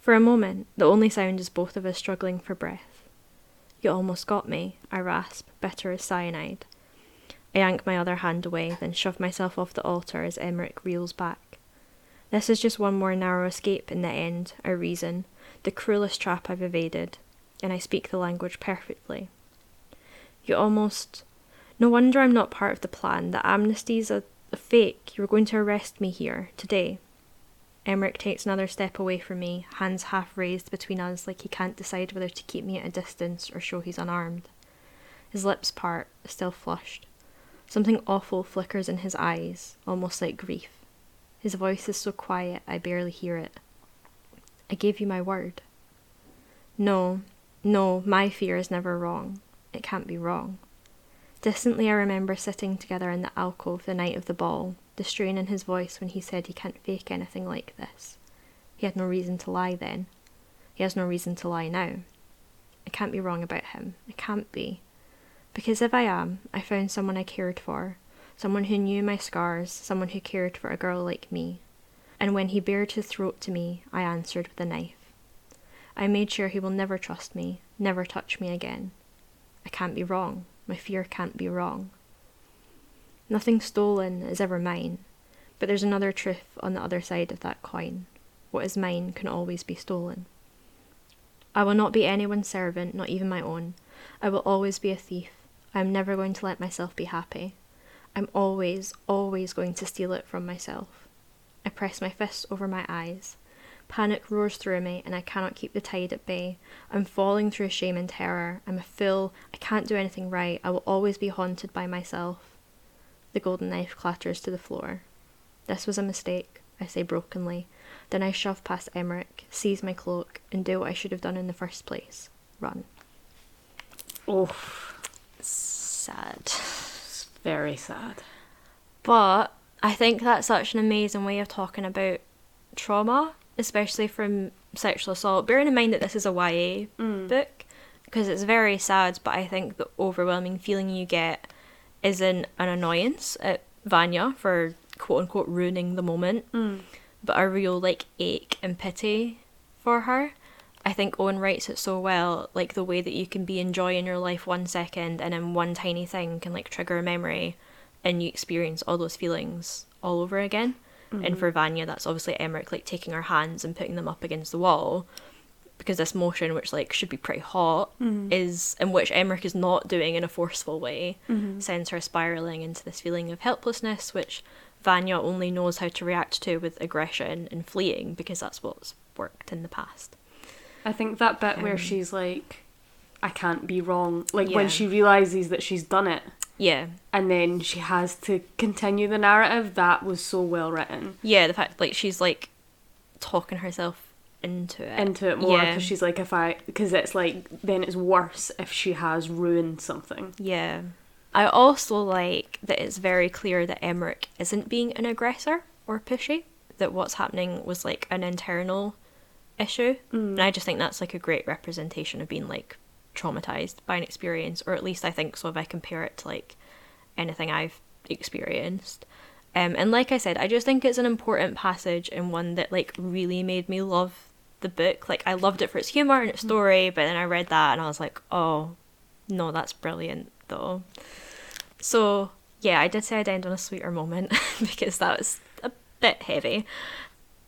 Speaker 1: For a moment, the only sound is both of us struggling for breath. You almost got me, I rasp, bitter as cyanide. I yank my other hand away, then shove myself off the altar as Emmerich reels back. This is just one more narrow escape in the end, I reason, the cruelest trap I've evaded, and I speak the language perfectly. You almost. No wonder I'm not part of the plan. The amnesty's a, a fake. You were going to arrest me here, today. Emmerich takes another step away from me, hands half raised between us like he can't decide whether to keep me at a distance or show he's unarmed. His lips part, still flushed. Something awful flickers in his eyes, almost like grief. His voice is so quiet I barely hear it. I gave you my word. No, no, my fear is never wrong. It can't be wrong. Distantly, I remember sitting together in the alcove the night of the ball, the strain in his voice when he said he can't fake anything like this. He had no reason to lie then. He has no reason to lie now. I can't be wrong about him. I can't be. Because if I am, I found someone I cared for, someone who knew my scars, someone who cared for a girl like me. And when he bared his throat to me, I answered with a knife. I made sure he will never trust me, never touch me again. I can't be wrong. My fear can't be wrong. Nothing stolen is ever mine, but there's another truth on the other side of that coin. What is mine can always be stolen. I will not be anyone's servant, not even my own. I will always be a thief. I am never going to let myself be happy. I'm always, always going to steal it from myself. I press my fists over my eyes. Panic roars through me, and I cannot keep the tide at bay. I'm falling through shame and terror. I'm a fool. I can't do anything right. I will always be haunted by myself. The golden knife clatters to the floor. This was a mistake, I say brokenly. Then I shove past Emmerich, seize my cloak, and do what I should have done in the first place run.
Speaker 2: Oh,
Speaker 1: Sad.
Speaker 2: it's very sad.
Speaker 1: But I think that's such an amazing way of talking about trauma, especially from sexual assault. Bearing in mind that this is a YA mm. book, because it's very sad, but I think the overwhelming feeling you get isn't an annoyance at Vanya for quote unquote ruining the moment, mm. but a real like ache and pity for her. I think Owen writes it so well, like the way that you can be enjoying your life one second and then one tiny thing can like trigger a memory and you experience all those feelings all over again. And for mm-hmm. Vanya, that's obviously Emmerich like taking her hands and putting them up against the wall because this motion, which like should be pretty hot, mm-hmm. is in which Emmerich is not doing in a forceful way, mm-hmm. sends her spiraling into this feeling of helplessness, which Vanya only knows how to react to with aggression and fleeing because that's what's worked in the past.
Speaker 2: I think that bit where
Speaker 1: Um,
Speaker 2: she's like, I can't be wrong. Like
Speaker 1: Yeah.
Speaker 2: when she realizes that she's done it
Speaker 1: Yeah,
Speaker 2: and then she has to continue the narrative, that was so well written.
Speaker 1: yeah. The fact like she's like talking herself into it,
Speaker 2: Into it more
Speaker 1: Yeah.
Speaker 2: because she's like, if I, because it's like, then it's worse if she has ruined something.
Speaker 1: Yeah. I also like that it's very clear that Emmerich isn't being an aggressor or pushy, that what's happening was like an internal issue. Mm. And I just think that's like a great representation of being like traumatized by an experience, or at least I think so if I compare it to like anything I've experienced. Um, and like I said, I just think it's an important passage and one that like really made me love the book. Like I loved it for its humor and its story, but then I read that and I was like, oh, no, that's brilliant though. So yeah, I did say I'd end on a sweeter moment because that was a bit heavy.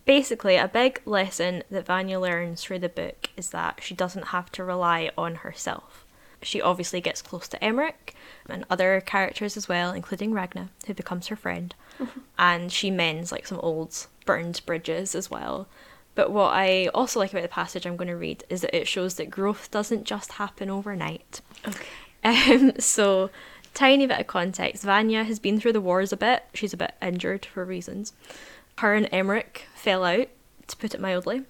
Speaker 1: Basically, a big lesson that Vanya learns through the book is that she doesn't have to rely on herself. She obviously gets close to Emmerich and other characters as well, including Ragna, who becomes her friend, and she mends like some old burned bridges as well. But what I also like about the passage I'm going to read is that it shows that growth doesn't just happen overnight.
Speaker 2: Okay.
Speaker 1: Um, so, tiny bit of context Vanya has been through the wars a bit. She's a bit injured for reasons. Her and Emmerich fell out, to put it mildly.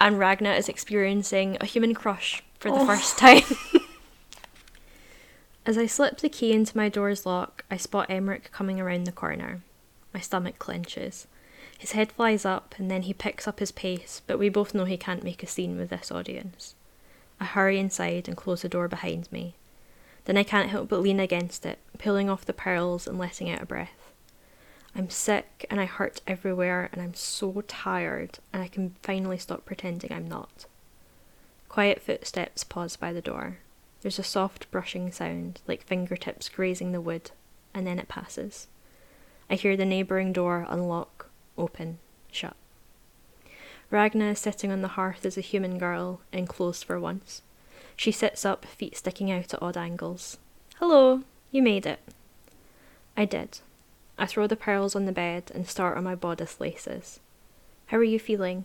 Speaker 1: And Ragna is experiencing a human crush for the
Speaker 2: Oh.
Speaker 1: first time. As I slip the key into my door's lock, I spot Emmerich coming around the corner. My stomach clenches. His head flies up and then he picks up his pace, but we both know he can't make a scene with this audience. I hurry inside and close the door behind me. Then I can't help but lean against it, pulling off the pearls and letting out a breath. I'm sick and I hurt everywhere and I'm so tired and I can finally stop pretending I'm not. Quiet footsteps pause by the door. There's a soft brushing sound, like fingertips grazing the wood, and then it passes. I hear the neighbouring door unlock, open, shut. Ragna is sitting on the hearth as a human girl, enclosed for once. She sits up, feet sticking out at odd angles. Hello, you made it. I did. I throw the pearls on the bed and start on my bodice laces. How are you feeling?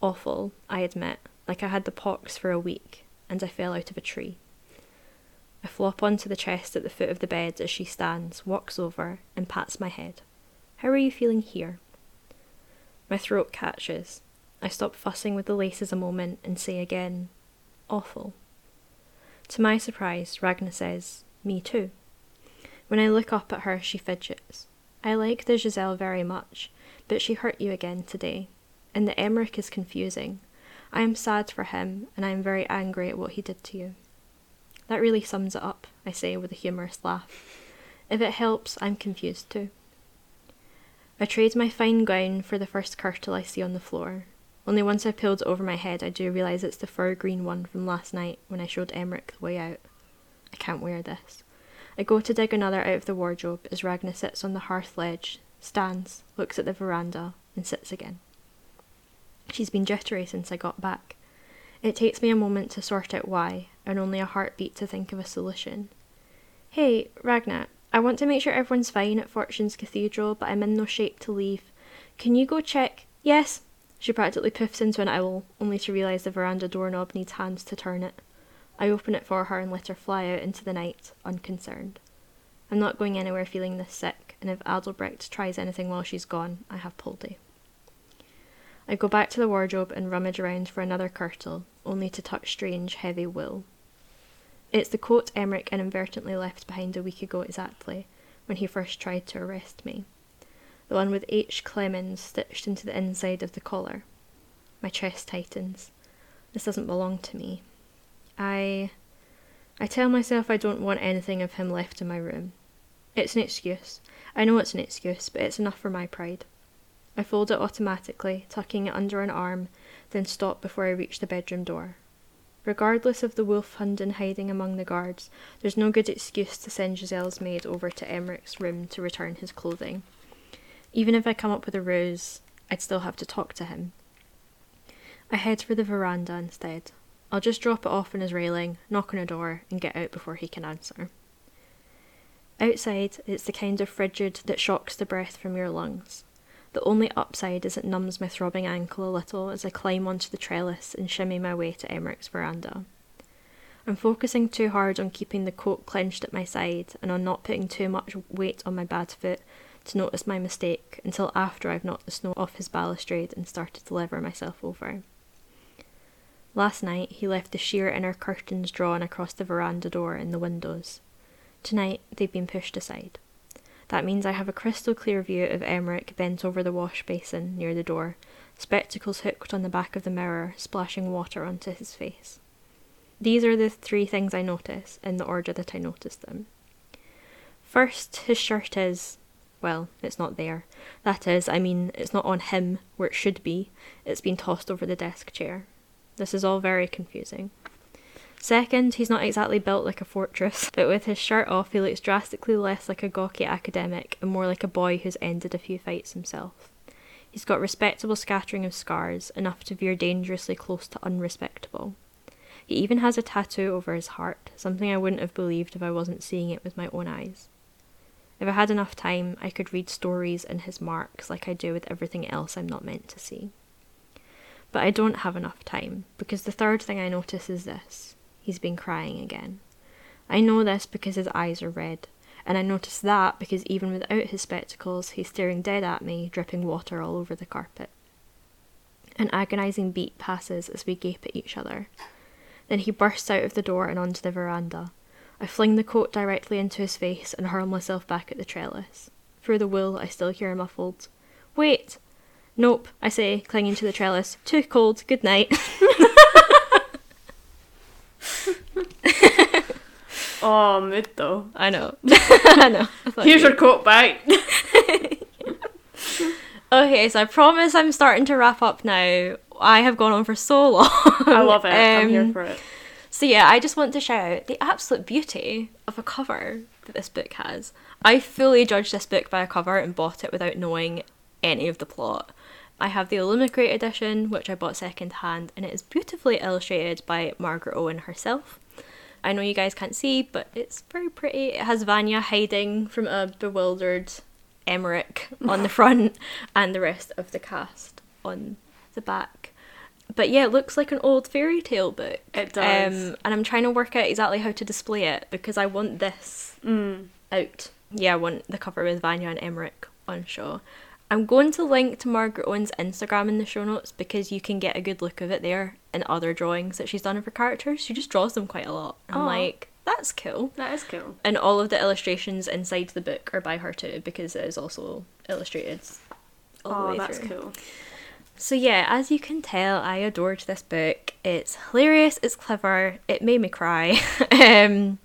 Speaker 1: Awful, I admit, like I had the pox for a week, and I fell out of a tree. I flop onto the chest at the foot of the bed as she stands, walks over, and pats my head. How are you feeling here? My throat catches. I stop fussing with the laces a moment and say again, awful. To my surprise, Ragna says, Me too. When I look up at her, she fidgets. I like the Giselle very much, but she hurt you again today, and the Emmerich is confusing. I am sad for him, and I am very angry at what he did to you. That really sums it up, I say with a humorous laugh. If it helps, I'm confused too. I trade my fine gown for the first kirtle I see on the floor. Only once I've pulled it over my head, I do realise it's the fir green one from last night when I showed Emmerich the way out. I can't wear this. I go to dig another out of the wardrobe as Ragna sits on the hearth ledge, stands, looks at the veranda, and sits again. She's been jittery since I got back. It takes me a moment to sort out why, and only a heartbeat to think of a solution. Hey, Ragna, I want to make sure everyone's fine at Fortune's Cathedral, but I'm in no shape to leave. Can you go check? Yes! She practically puffs into an owl, only to realise the veranda doorknob needs hands to turn it. I open it for her and let her fly out into the night, unconcerned. I'm not going anywhere feeling this sick, and if Adelbrecht tries anything while she's gone, I have Poldy. I go back to the wardrobe and rummage around for another kirtle, only to touch strange, heavy wool. It's the coat Emmerich inadvertently left behind a week ago exactly, when he first tried to arrest me. The one with H. Clemens stitched into the inside of the collar. My chest tightens. This doesn't belong to me. I. I tell myself I don't want anything of him left in my room. It's an excuse. I know it's an excuse, but it's enough for my pride. I fold it automatically, tucking it under an arm, then stop before I reach the bedroom door. Regardless of the wolf Hunden hiding among the guards, there's no good excuse to send Giselle's maid over to Emmerich's room to return his clothing. Even if I come up with a ruse, I'd still have to talk to him. I head for the veranda instead. I'll just drop it off on his railing, knock on a door, and get out before he can answer. Outside, it's the kind of frigid that shocks the breath from your lungs. The only upside is it numbs my throbbing ankle a little as I climb onto the trellis and shimmy my way to Emmerich's veranda. I'm focusing too hard on keeping the coat clenched at my side and on not putting too much weight on my bad foot to notice my mistake until after I've knocked the snow off his balustrade and started to lever myself over. Last night he left the sheer inner curtains drawn across the veranda door and the windows. Tonight they've been pushed aside. That means I have a crystal clear view of Emmerich bent over the wash basin near the door, spectacles hooked on the back of the mirror, splashing water onto his face. These are the three things I notice, in the order that I noticed them. First, his shirt is. Well, it's not there. That is, I mean, it's not on him where it should be. It's been tossed over the desk chair. This is all very confusing. Second, he's not exactly built like a fortress, but with his shirt off, he looks drastically less like a gawky academic and more like a boy who's ended a few fights himself. He's got respectable scattering of scars, enough to veer dangerously close to unrespectable. He even has a tattoo over his heart, something I wouldn't have believed if I wasn't seeing it with my own eyes. If I had enough time, I could read stories in his marks like I do with everything else I'm not meant to see. But I don't have enough time, because the third thing I notice is this he's been crying again. I know this because his eyes are red, and I notice that because even without his spectacles, he's staring dead at me, dripping water all over the carpet. An agonizing beat passes as we gape at each other. Then he bursts out of the door and onto the veranda. I fling the coat directly into his face and hurl myself back at the trellis. Through the wool, I still hear muffled, Wait! Nope, I say, clinging to the trellis. Too cold, good night.
Speaker 2: Oh, mood though.
Speaker 1: I know. I know. Fuck
Speaker 2: Here's
Speaker 1: you.
Speaker 2: your coat back.
Speaker 1: Okay, so I promise I'm starting to wrap up now. I have gone on for so long.
Speaker 2: I love it. I'm here
Speaker 1: Um,
Speaker 2: for it.
Speaker 1: So yeah, I just want to shout out the absolute beauty of a cover that this book has. I fully judged this book by a cover and bought it without knowing any of the plot. I have the Illumicrate edition, which I bought second hand, and it is beautifully illustrated by Margaret Owen herself. I know you guys can't see, but it's very pretty. It has Vanya hiding from a bewildered Emmerich on the front and the rest of the cast on the back. But yeah, it looks like an old fairy tale book.
Speaker 2: It does.
Speaker 1: Um, and I'm trying to work out exactly how to display it because I want this
Speaker 2: Mm.
Speaker 1: out. Yeah, I want the cover with Vanya and Emmerich on show. I'm going to link to Margaret Owen's Instagram in the show notes because you can get a good look of it there and other drawings that she's done of her characters. She just draws them quite a lot. I'm
Speaker 2: Aw.
Speaker 1: like, that's cool.
Speaker 2: That is cool.
Speaker 1: And all of the illustrations inside the book are by her too because it is also illustrated all the
Speaker 2: Oh,
Speaker 1: way
Speaker 2: that's
Speaker 1: through.
Speaker 2: cool.
Speaker 1: So yeah, as you can tell, I adored this book. It's hilarious, it's clever, it made me cry. um,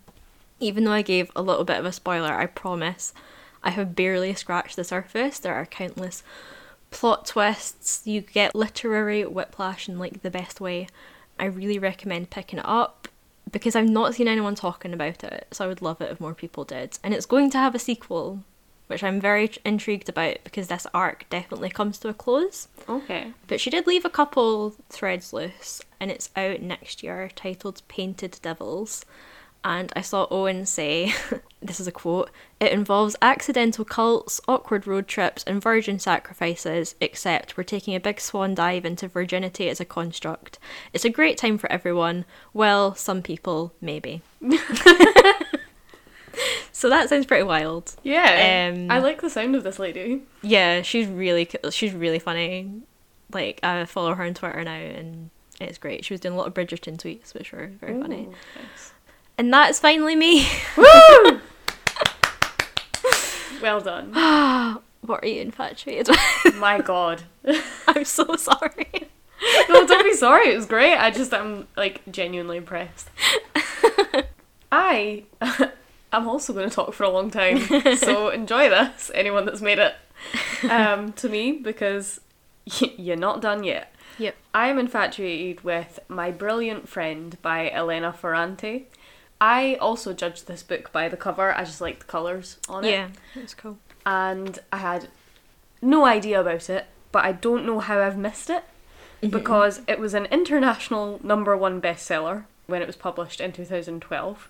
Speaker 1: even though I gave a little bit of a spoiler, I promise I have barely scratched the surface. There are countless plot twists. You get literary whiplash in like the best way. I really recommend picking it up because I've not seen anyone talking about it, so I would love it if more people did. And it's going to have a sequel, which I'm very intrigued about because this arc definitely comes to a close.
Speaker 2: Okay.
Speaker 1: But she did leave a couple threads loose, and it's out next year, titled Painted Devils. And I saw Owen say, this is a quote, it involves accidental cults, awkward road trips, and virgin sacrifices, except we're taking a big swan dive into virginity as a construct. It's a great time for everyone. Well, some people, maybe. so that sounds pretty wild.
Speaker 2: Yeah.
Speaker 1: Um,
Speaker 2: I like the sound of this lady.
Speaker 1: Yeah, she's really she's really funny. Like I follow her on Twitter now, and it's great. She was doing a lot of Bridgerton tweets, which were very funny.
Speaker 2: Ooh, nice.
Speaker 1: And that's finally me.
Speaker 2: Well done.
Speaker 1: what are you infatuated with?
Speaker 2: My god.
Speaker 1: I'm so sorry.
Speaker 2: no, don't be sorry. It was great. I just I'm like genuinely impressed. I am also going to talk for a long time, so enjoy this. Anyone that's made it um, to me, because y- you're not done yet.
Speaker 1: Yep.
Speaker 2: I am infatuated with My Brilliant Friend by Elena Ferrante. I also judged this book by the cover. I just liked the colours on it
Speaker 1: Yeah, that's cool.
Speaker 2: and I had no idea about it, but I don't know how I've missed it mhm. because it was an international number one bestseller when it was published in 2012.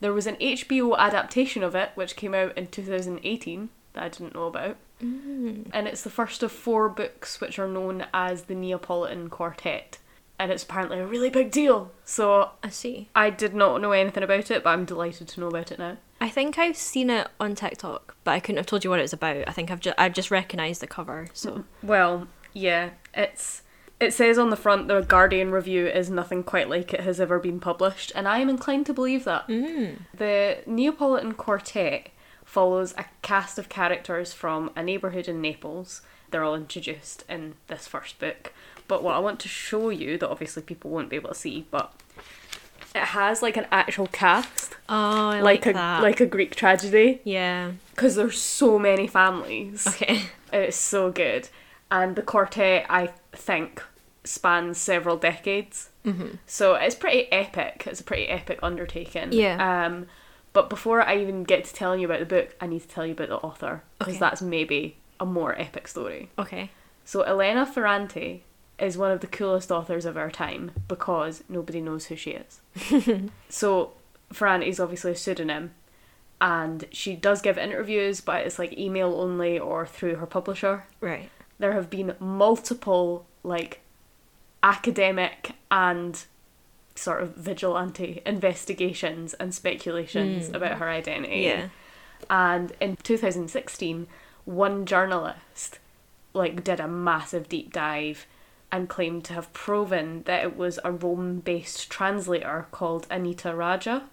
Speaker 2: There was an HBO adaptation of it which came out in 2018 that I didn't know about. Mm. And it's the first of four books which are known as the Neapolitan Quartet. And it's apparently a really big deal. So
Speaker 1: I see.
Speaker 2: I did not know anything about it, but I'm delighted to know about it now.
Speaker 1: I think I've seen it on TikTok, but I couldn't have told you what it was about. I think I've just I just recognised the cover. So
Speaker 2: Well, yeah, it's it says on the front the Guardian review is nothing quite like it has ever been published, and I am inclined to believe that.
Speaker 1: mm.
Speaker 2: The Neapolitan Quartet follows a cast of characters from a neighbourhood in Naples. They're all introduced in this first book. But what I want to show you, that obviously people won't be able to see, but it has like an actual cast,
Speaker 1: oh, I like,
Speaker 2: like, a
Speaker 1: that.
Speaker 2: like a Greek tragedy,
Speaker 1: yeah.
Speaker 2: because there's so many families.
Speaker 1: Okay.
Speaker 2: It's so good. And the quartet, I think, spans several decades.
Speaker 1: Mm-hmm.
Speaker 2: So it's pretty epic. It's a pretty epic undertaking.
Speaker 1: Yeah.
Speaker 2: Um, but before I even get to telling you about the book, I need to tell you about the author because
Speaker 1: Okay.
Speaker 2: that's maybe a more epic story.
Speaker 1: Okay.
Speaker 2: So Elena Ferrante is one of the coolest authors of our time because nobody knows who she is. so Ferrante is obviously a pseudonym and she does give interviews but it's like email only or through her publisher.
Speaker 1: Right.
Speaker 2: There have been multiple like academic and sort of vigilante investigations and speculations
Speaker 1: Mm.
Speaker 2: about her identity.
Speaker 1: Yeah.
Speaker 2: And in 2016, one journalist like did a massive deep dive and claimed to have proven that it was a Rome-based translator called Anita Raja.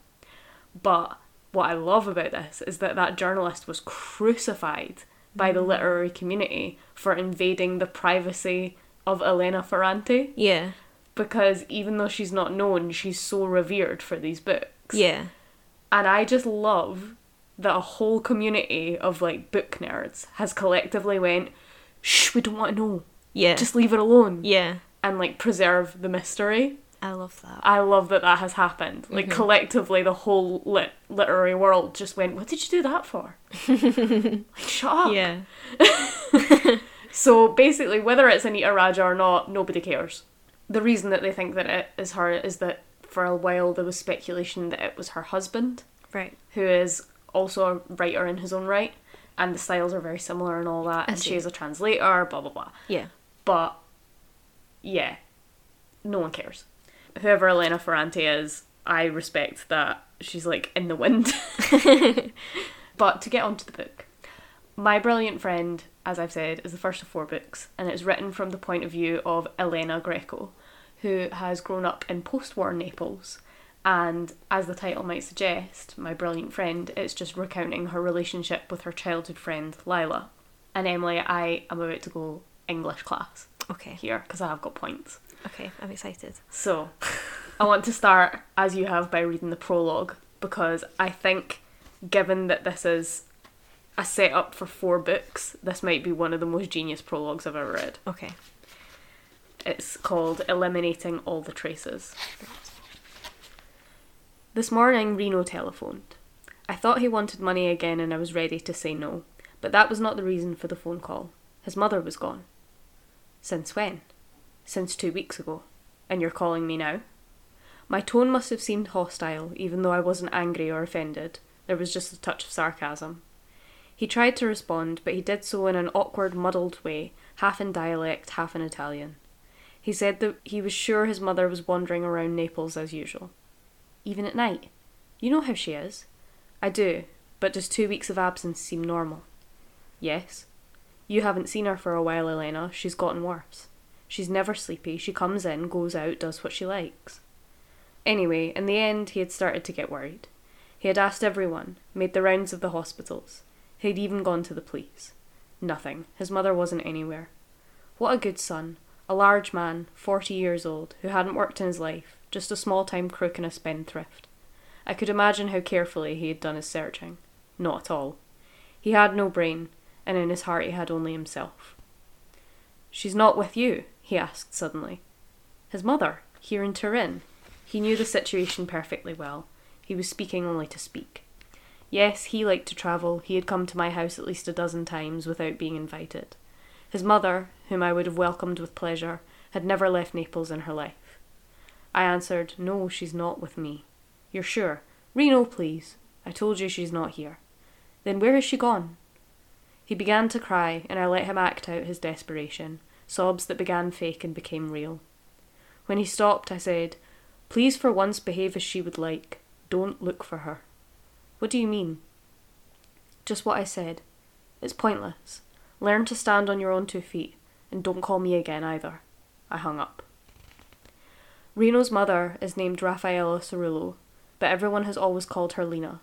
Speaker 2: But what I love about this is that that journalist was crucified by the mm. literary community for invading the privacy of Elena Ferrante
Speaker 1: Yeah.
Speaker 2: because even though she's not known, she's so revered for these books
Speaker 1: Yeah.
Speaker 2: And I just love that a whole community of like book nerds has collectively went, shh, we don't want to know.
Speaker 1: Yeah.
Speaker 2: Just leave it alone.
Speaker 1: yeah.
Speaker 2: And like preserve the mystery.
Speaker 1: I love that.
Speaker 2: I love that that has happened. Like
Speaker 1: Mm-hmm.
Speaker 2: collectively, the whole lit- literary world just went, "What did you do that for?" like, shut up.
Speaker 1: Yeah.
Speaker 2: So basically, whether it's Anita Raja or not, nobody cares. The reason that they think that it is her is that for a while there was speculation that it was her husband,
Speaker 1: Right.
Speaker 2: who is also a writer in his own right, and the styles are very similar and all that.
Speaker 1: I
Speaker 2: and
Speaker 1: see.
Speaker 2: she is a translator, blah blah blah.
Speaker 1: Yeah.
Speaker 2: But yeah, no one cares. Whoever Elena Ferrante is, I respect that she's like in the wind. but to get onto the book, My Brilliant Friend, as I've said, is the first of four books, and it's written from the point of view of Elena Greco, who has grown up in post war Naples. And as the title might suggest, My Brilliant Friend, it's just recounting her relationship with her childhood friend Lila. And Emily, I am about to go English class
Speaker 1: Okay.
Speaker 2: here because I have got points.
Speaker 1: Okay. I'm excited.
Speaker 2: So, I want to start as you have by reading the prologue because I think, given that this is a setup for four books, this might be one of the most genius prologues I've ever read.
Speaker 1: Okay.
Speaker 2: It's called Eliminating All the Traces. This morning, Rino telephoned. I thought he wanted money again and I was ready to say no, but that was not the reason for the phone call. His mother was gone. Since when? Since two weeks ago. And you're calling me now? My tone must have seemed hostile, even though I wasn't angry or offended. There was just a touch of sarcasm. He tried to respond, but he did so in an awkward, muddled way, half in dialect, half in Italian. He said that he was sure his mother was wandering around Naples as usual. Even at night. You know how she is. I do, but does two weeks of absence seem normal? Yes. You haven't seen her for a while, Elena. She's gotten worse. She's never sleepy. She comes in, goes out, does what she likes. Anyway, in the end, he had started to get worried. He had asked everyone, made the rounds of the hospitals. He had even gone to the police. Nothing. His mother wasn't anywhere. What a good son. A large man, forty years old, who hadn't worked in his life, just a small time crook and a spendthrift. I could imagine how carefully he had done his searching. Not at all. He had no brain, and in his heart he had only himself. She's not with you? he asked suddenly. His mother, here in Turin. He knew the situation perfectly well. He was speaking only to speak. Yes, he liked to travel. He had come to my house at least a dozen times without being invited. His mother, whom I would have welcomed with pleasure, had never left Naples in her life. I answered, No, she's not with me. You're sure? Rino, please. I told you she's not here. Then where has she gone? He began to cry, and I let him act out his desperation, sobs that began fake and became real. When he stopped, I said, Please for once behave as she would like. Don't look for her. What do you mean? Just what I said. It's pointless. Learn to stand on your own two feet, and don't call me again either. I hung up. Rino's mother is named Raffaella Cerullo, but everyone has always called her Lina.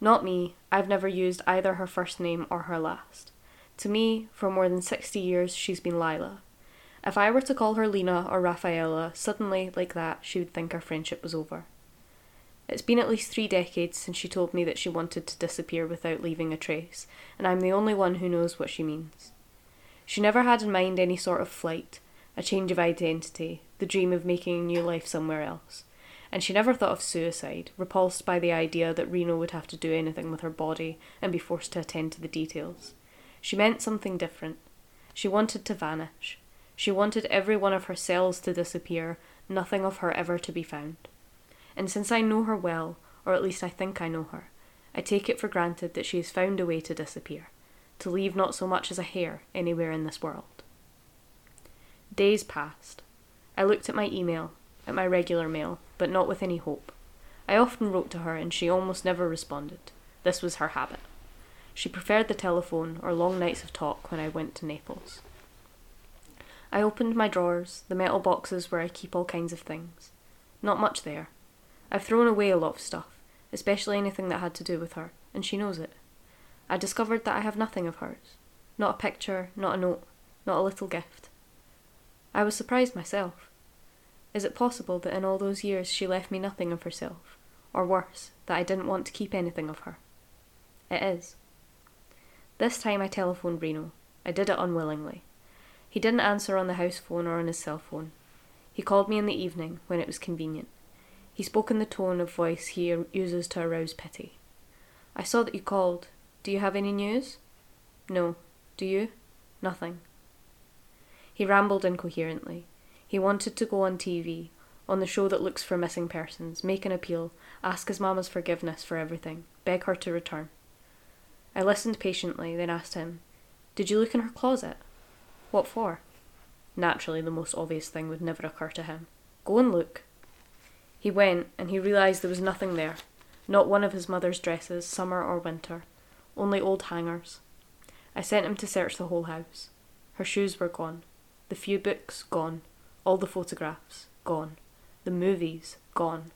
Speaker 2: Not me, I've never used either her first name or her last. To me, for more than 60 years, she's been Lila. If I were to call her Lina or Raffaella, suddenly, like that, she would think our friendship was over. It's been at least three decades since she told me that she wanted to disappear without leaving a trace, and I'm the only one who knows what she means. She never had in mind any sort of flight, a change of identity, the dream of making a new life somewhere else. And she never thought of suicide, repulsed by the idea that Rino would have to do anything with her body and be forced to attend to the details. She meant something different. She wanted to vanish. She wanted every one of her cells to disappear, nothing of her ever to be found. And since I know her well, or at least I think I know her, I take it for granted that she has found a way to disappear, to leave not so much as a hair anywhere in this world. Days passed. I looked at my email, at my regular mail, but not with any hope. I often wrote to her, and she almost never responded. This was her habit. She preferred the telephone or long nights of talk when I went to Naples. I opened my drawers, the metal boxes where I keep all kinds of things. Not much there. I've thrown away a lot of stuff, especially anything that had to do with her, and she knows it. I discovered that I have nothing of hers. Not a picture, not a note, not a little gift. I was surprised myself. Is it possible that in all those years she left me nothing of herself, Or worse, that I didn't want to keep anything of her. It is. This time I telephoned Rino. I did it unwillingly. He didn't answer on the house phone or on his cell phone. He called me in the evening when it was convenient. He spoke in the tone of voice he uses to arouse pity. I saw that you called. Do you have any news? No. Do you? Nothing. He rambled incoherently. He wanted to go on TV, on the show that looks for missing persons, make an appeal, ask his mamma's forgiveness for everything, beg her to return. I listened patiently, then asked him, Did you look in her closet? What for? Naturally, the most obvious thing would never occur to him. Go and look. He went, and he realised there was nothing there. Not one of his mother's dresses, summer or winter. Only old hangers. I sent him to search the whole house. Her shoes were gone. The few books, gone. All the photographs, gone. The movies, gone.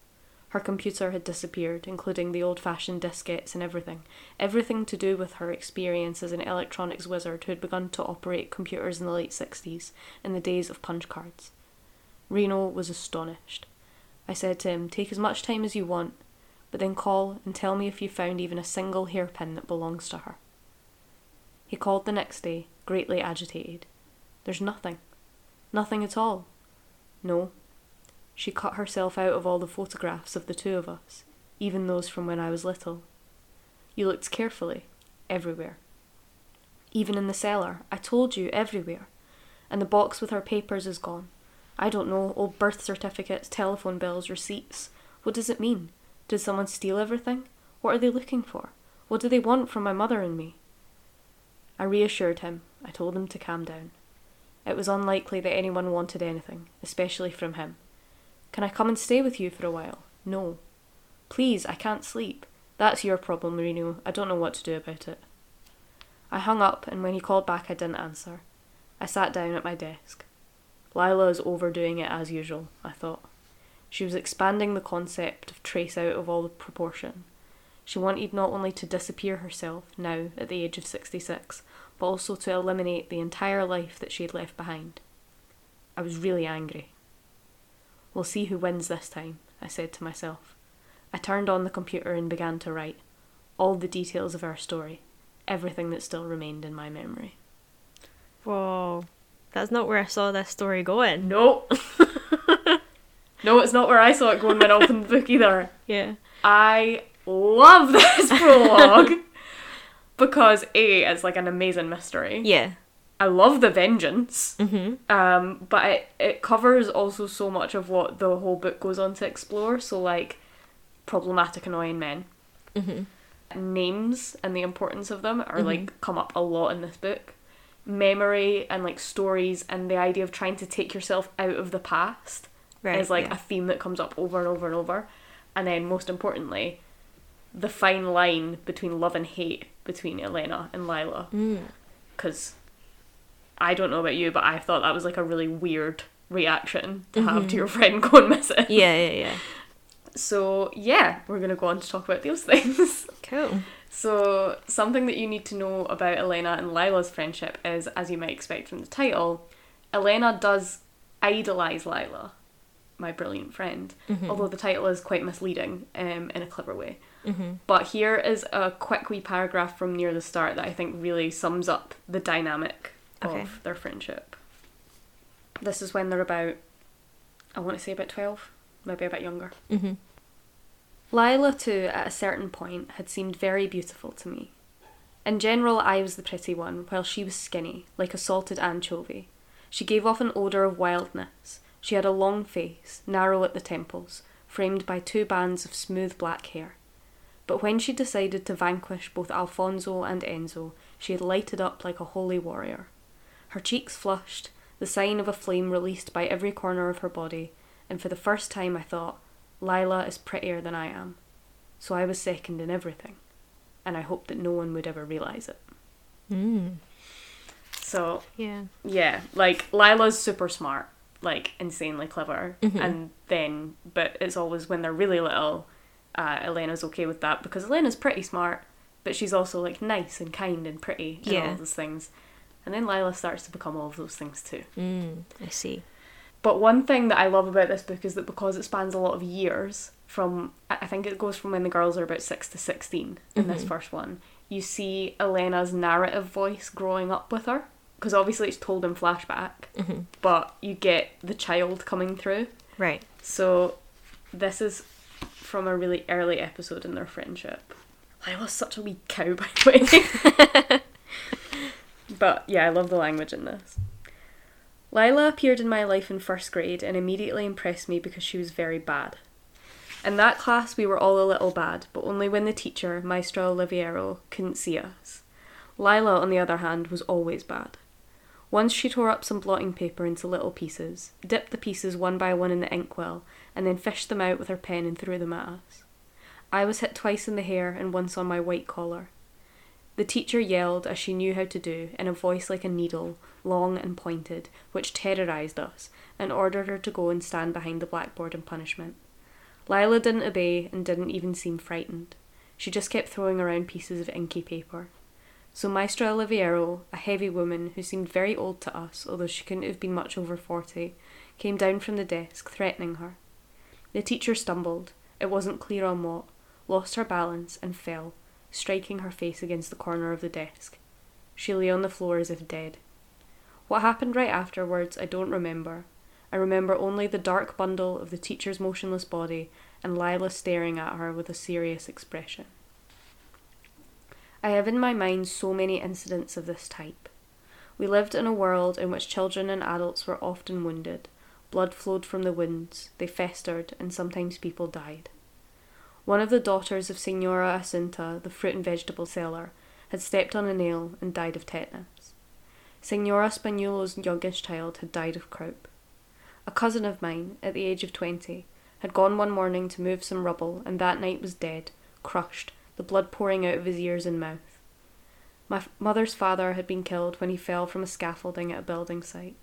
Speaker 2: Her computer had disappeared, including the old fashioned diskettes and everything. Everything to do with her experience as an electronics wizard who had begun to operate computers in the late 60s, in the days of punch cards. Rino was astonished. I said to him, Take as much time as you want, but then call and tell me if you found even a single hairpin that belongs to her. He called the next day, greatly agitated. There's nothing. Nothing at all. No, she cut herself out of all the photographs of the two of us, even those from when I was little. You looked carefully, everywhere. Even in the cellar, I told you, everywhere. And the box with her papers is gone. I don't know, old birth certificates, telephone bills, receipts. What does it mean? Did someone steal everything? What are they looking for? What do they want from my mother and me? I reassured him. I told him to calm down. It was unlikely that anyone wanted anything, especially from him. Can I come and stay with you for a while? No. Please, I can't sleep. That's your problem, Rino. I don't know what to do about it. I hung up, and when he called back, I didn't answer. I sat down at my desk. Lila is overdoing it as usual, I thought. She was expanding the concept of trace out of all proportion. She wanted not only to disappear herself, now at the age of 66, but also to eliminate the entire life that she had left behind. I was really angry. We'll see who wins this time, I said to myself. I turned on the computer and began to write. All the details of our story. Everything that still remained in my memory.
Speaker 1: Whoa. That's not where I saw this story going.
Speaker 2: No. no, it's not where I saw it going when I opened the book either.
Speaker 1: Yeah.
Speaker 2: I love this prologue because A, it's like an amazing mystery.
Speaker 1: Yeah.
Speaker 2: I love the vengeance,
Speaker 1: Mm-hmm.
Speaker 2: um, but it, it covers also so much of what the whole book goes on to explore. So, like, problematic, annoying men.
Speaker 1: Mm-hmm.
Speaker 2: Names and the importance of them are like come up a lot in this book. Memory and like stories and the idea of trying to take yourself out of the past
Speaker 1: Right.
Speaker 2: is like
Speaker 1: yeah.
Speaker 2: a theme that comes up over and over and over. And then, most importantly, the fine line between love and hate between Elena and Lila.
Speaker 1: Mm.
Speaker 2: Because I don't know about you, but I thought that was like a really weird reaction to have to your friend going missing.
Speaker 1: Yeah, yeah, yeah.
Speaker 2: So, yeah, we're going to go on to talk about those things.
Speaker 1: Cool.
Speaker 2: So, something that you need to know about Elena and Lila's friendship is, as you might expect from the title, Elena does idolise Lila, my brilliant friend, although the title is quite misleading um, in a clever way.
Speaker 1: Mm-hmm.
Speaker 2: But here is a quick wee paragraph from near the start that I think really sums up the dynamic
Speaker 1: Okay.
Speaker 2: of their friendship. This is when they're about, I want to say about 12, maybe a bit younger.
Speaker 1: Mm-hmm.
Speaker 2: Lila, too, at a certain point, had seemed very beautiful to me. In general, I was the pretty one, while she was skinny, like a salted anchovy. She gave off an odour of wildness. She had a long face, narrow at the temples, framed by two bands of smooth black hair. But when she decided to vanquish both Alfonso and Enzo, she had lighted up like a holy warrior. Her cheeks flushed, the sign of a flame released by every corner of her body, and for the first time I thought, Lila is prettier than I am. So I was second in everything, and I hoped that no one would ever realise it.
Speaker 1: Mm.
Speaker 2: So,
Speaker 1: Yeah.
Speaker 2: yeah, like Lila's super smart, like insanely clever,
Speaker 1: Mhm.
Speaker 2: and then, but it's always when they're really little, uh, Elena's okay with that because Elena's pretty smart, but she's also like nice and kind and pretty and
Speaker 1: Yeah.
Speaker 2: all those things. And then Lila starts to become all of those things too.
Speaker 1: Mm. I see.
Speaker 2: But one thing that I love about this book is that because it spans a lot of years, from I I think it goes from when the girls are about six to sixteen in this first one, you see Elena's narrative voice growing up with her. Because obviously it's told in flashback, but you get the child coming through.
Speaker 1: Right.
Speaker 2: So this is from a really early episode in their friendship. I was such a wee cow, by the way. but yeah, I love the language in this. Lila appeared in my life in first grade and immediately impressed me because she was very bad. In that class, we were all a little bad, but only when the teacher, Maestro Oliviero, couldn't see us. Lila, on the other hand, was always bad. Once she tore up some blotting paper into little pieces, dipped the pieces one by one in the inkwell, and then fished them out with her pen and threw them at us. I was hit twice in the hair and once on my white collar. The teacher yelled, as she knew how to do, in a voice like a needle, long and pointed, which terrorised us, and ordered her to go and stand behind the blackboard in punishment. Lila didn't obey and didn't even seem frightened. She just kept throwing around pieces of inky paper. So Maestra Oliviero, a heavy woman who seemed very old to us, although she couldn't have been much over forty, came down from the desk, threatening her. The teacher stumbled, it wasn't clear on what, lost her balance, and fell, striking her face against the corner of the desk. She lay on the floor as if dead. What happened right afterwards, I don't remember. I remember only the dark bundle of the teacher's motionless body and Lila staring at her with a serious expression. I have in my mind so many incidents of this type. We lived in a world in which children and adults were often wounded, blood flowed from the wounds, they festered, and sometimes people died. One of the daughters of Signora Jacinta, the fruit and vegetable seller, had stepped on a nail and died of tetanus. Signora Spagnuolo's youngest child had died of croup. A cousin of mine, at the age of twenty, had gone one morning to move some rubble and that night was dead, crushed, the blood pouring out of his ears and mouth. My f- mother's father had been killed when he fell from a scaffolding at a building site.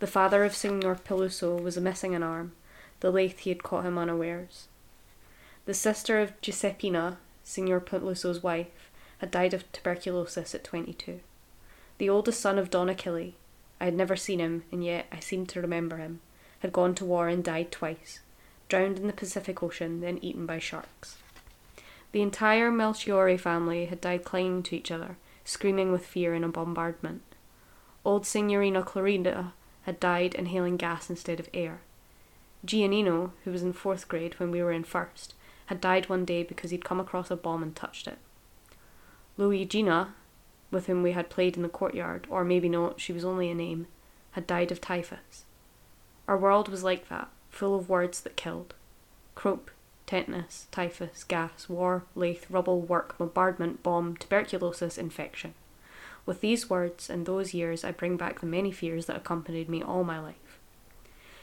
Speaker 2: The father of Signor Peluso was missing an arm, the lathe he had caught him unawares. The sister of Giuseppina, Signor Peluso's wife, had died of tuberculosis at 22. The oldest son of Don Achille, I had never seen him, and yet I seemed to remember him, had gone to war and died twice, drowned in the Pacific Ocean, then eaten by sharks. The entire Melchiori family had died clinging to each other, screaming with fear in a bombardment. Old Signorina Clorinda had died inhaling gas instead of air. Giannino, who was in fourth grade when we were in first, had died one day because he'd come across a bomb and touched it. Luigina, with whom we had played in the courtyard, or maybe not, she was only a name, had died of typhus. Our world was like that, full of words that killed. Croup, tetanus, typhus, gas, war, lathe, rubble, work, bombardment, bomb, tuberculosis, infection. With these words and those years, I bring back the many fears that accompanied me all my life.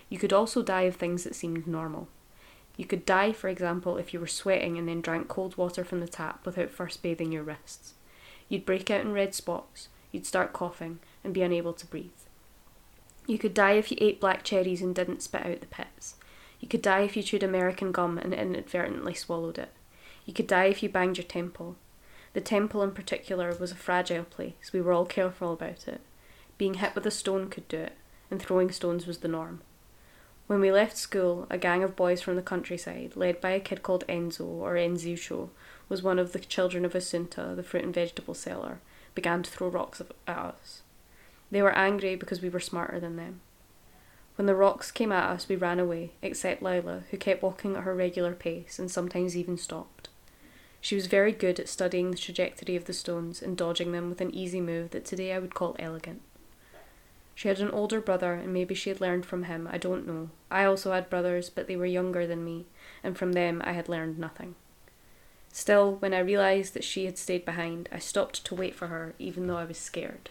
Speaker 2: You could also die of things that seemed normal. You could die, for example, if you were sweating and then drank cold water from the tap without first bathing your wrists. You'd break out in red spots, you'd start coughing, and be unable to breathe. You could die if you ate black cherries and didn't spit out the pits. You could die if you chewed American gum and inadvertently swallowed it. You could die if you banged your temple. The temple in particular was a fragile place, we were all careful about it. Being hit with a stone could do it, and throwing stones was the norm. When we left school, a gang of boys from the countryside, led by a kid called Enzo or Enzuccio, was one of the children of Assunta, the fruit and vegetable seller, began to throw rocks at us. They were angry because we were smarter than them. When the rocks came at us, we ran away, except Lila, who kept walking at her regular pace and sometimes even stopped. She was very good at studying the trajectory of the stones and dodging them with an easy move that today I would call elegant. She had an older brother, and maybe she had learned from him, I don't know. I also had brothers, but they were younger than me, and from them I had learned nothing. Still, when I realised that she had stayed behind, I stopped to wait for her, even though I was scared.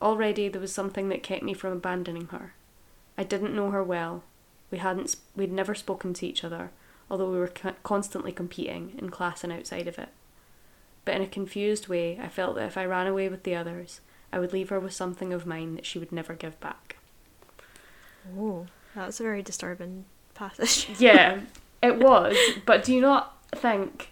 Speaker 2: Already there was something that kept me from abandoning her. I didn't know her well. We hadn't, we'd never spoken to each other, although we were co- constantly competing in class and outside of it. But in a confused way, I felt that if I ran away with the others, I would leave her with something of mine that she would never give back.
Speaker 1: Oh, that's a very disturbing passage.
Speaker 2: Yeah, it was. But do you not think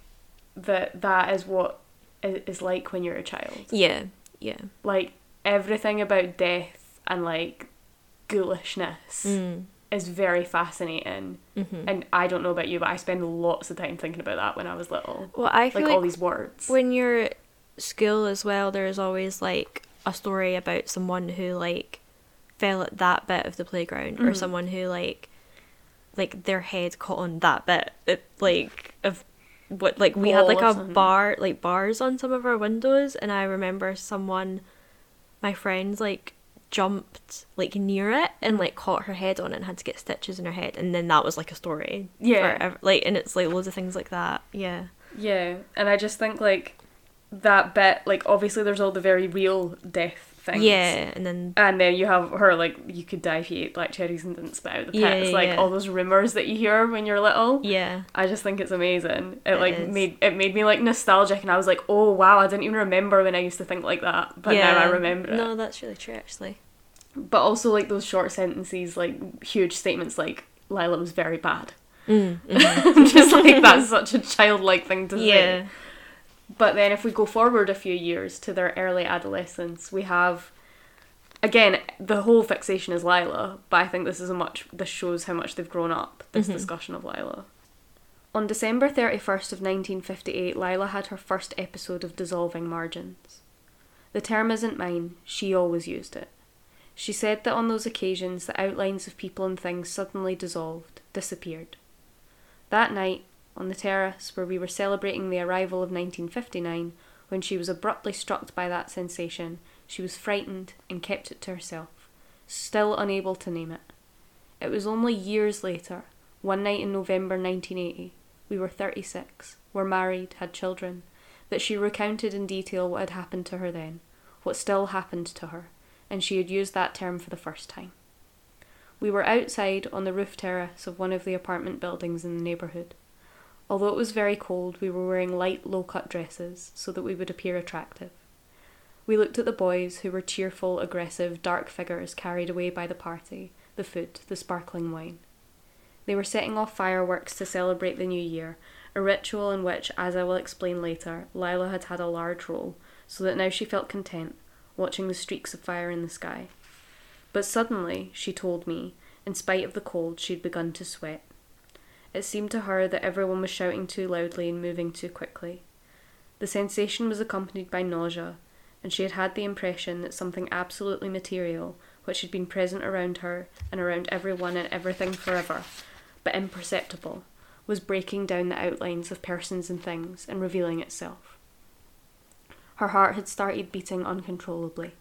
Speaker 2: that that is what it is like when you're a child?
Speaker 1: yeah, yeah.
Speaker 2: Like everything about death and like ghoulishness
Speaker 1: Mm.
Speaker 2: Is very fascinating.
Speaker 1: Mhm.
Speaker 2: And I don't know about you, but I spend lots of time thinking about that when I was little.
Speaker 1: Well, I feel
Speaker 2: Like,
Speaker 1: like,
Speaker 2: all these words.
Speaker 1: when you're school as well, there's always like a story about someone who like fell at that bit of the playground, or
Speaker 2: Mhm.
Speaker 1: someone who like like their head caught on that bit, it, like of what like we had like a bar like bars on some of our windows, and I remember someone, my friends like jumped like near it and like caught her head on it and had to get stitches in her head and then that was like a story
Speaker 2: Yeah.
Speaker 1: forever. like and it's like loads of things like that yeah
Speaker 2: Yeah, and I just think like that bit, like obviously there's all the very real death things.
Speaker 1: yeah and then
Speaker 2: And then you have her like you could die if you ate black cherries and didn't spit out the
Speaker 1: Yeah,
Speaker 2: pits,
Speaker 1: yeah,
Speaker 2: like
Speaker 1: yeah.
Speaker 2: all those rumors that you hear when you're little.
Speaker 1: yeah
Speaker 2: I just think it's amazing. It,
Speaker 1: It
Speaker 2: like
Speaker 1: is.
Speaker 2: made it made me like nostalgic, and I was like, oh wow, I didn't even remember when I used to think like that, but now I remember it.
Speaker 1: No, that's really true, actually.
Speaker 2: But also like those short sentences, like huge statements, like Lila was very bad.
Speaker 1: Mm,
Speaker 2: I'm just like that's such a childlike thing to say. But then if we go forward a few years to their early adolescence, we have again the whole fixation is Lila, but I think this is a much this shows how much they've grown up, this
Speaker 1: Mhm.
Speaker 2: discussion of Lila. On December 31st of 1958, Lila had her first episode of dissolving margins. The term isn't mine, she always used it. She said that on those occasions the outlines of people and things suddenly dissolved, disappeared. That night, on the terrace where we were celebrating the arrival of 1959, when she was abruptly struck by that sensation, she was frightened and kept it to herself, still unable to name it. It was only years later, one night in November 1980, we were 36, were married, had children, that she recounted in detail what had happened to her then, what still happened to her, and she had used that term for the first time. We were outside on the roof terrace of one of the apartment buildings in the neighbourhood. Although it was very cold, we were wearing light, low cut dresses so that we would appear attractive. We looked at the boys, who were cheerful, aggressive, dark figures carried away by the party, the food, the sparkling wine. They were setting off fireworks to celebrate the new year, a ritual in which, as I will explain later, Lila had had a large role, so that now she felt content, watching the streaks of fire in the sky. But suddenly, she told me, in spite of the cold, she'd begun to sweat. It seemed to her that everyone was shouting too loudly and moving too quickly. The sensation was accompanied by nausea, and she had had the impression that something absolutely material, which had been present around her and around everyone and everything forever, but imperceptible, was breaking down the outlines of persons and things and revealing itself. Her heart had started beating uncontrollably.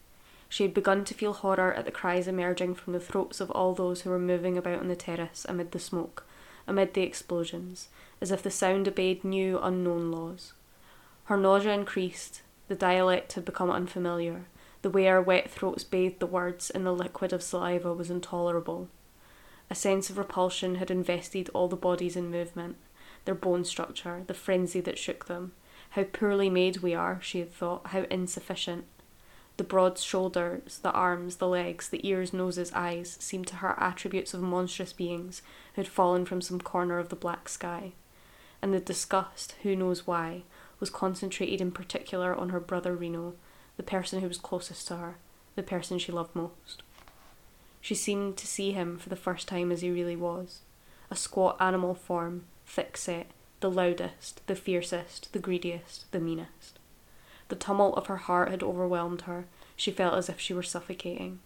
Speaker 2: She had begun to feel horror at the cries emerging from the throats of all those who were moving about on the terrace amid the smoke, amid the explosions, as if the sound obeyed new, unknown laws. Her nausea increased, the dialect had become unfamiliar, the way our wet throats bathed the words in the liquid of saliva was intolerable. A sense of repulsion had invested all the bodies in movement, their bone structure, the frenzy that shook them. How poorly made we are, she had thought, how insufficient. The broad shoulders, the arms, the legs, the ears, noses, eyes seemed to her attributes of monstrous beings who had fallen from some corner of the black sky. And the disgust, who knows why, was concentrated in particular on her brother Rino, the person who was closest to her, the person she loved most. She seemed to see him for the first time as he really was a squat animal form, thick set, the loudest, the fiercest, the greediest, the meanest. The tumult of her heart had overwhelmed her. She felt as if she were suffocating.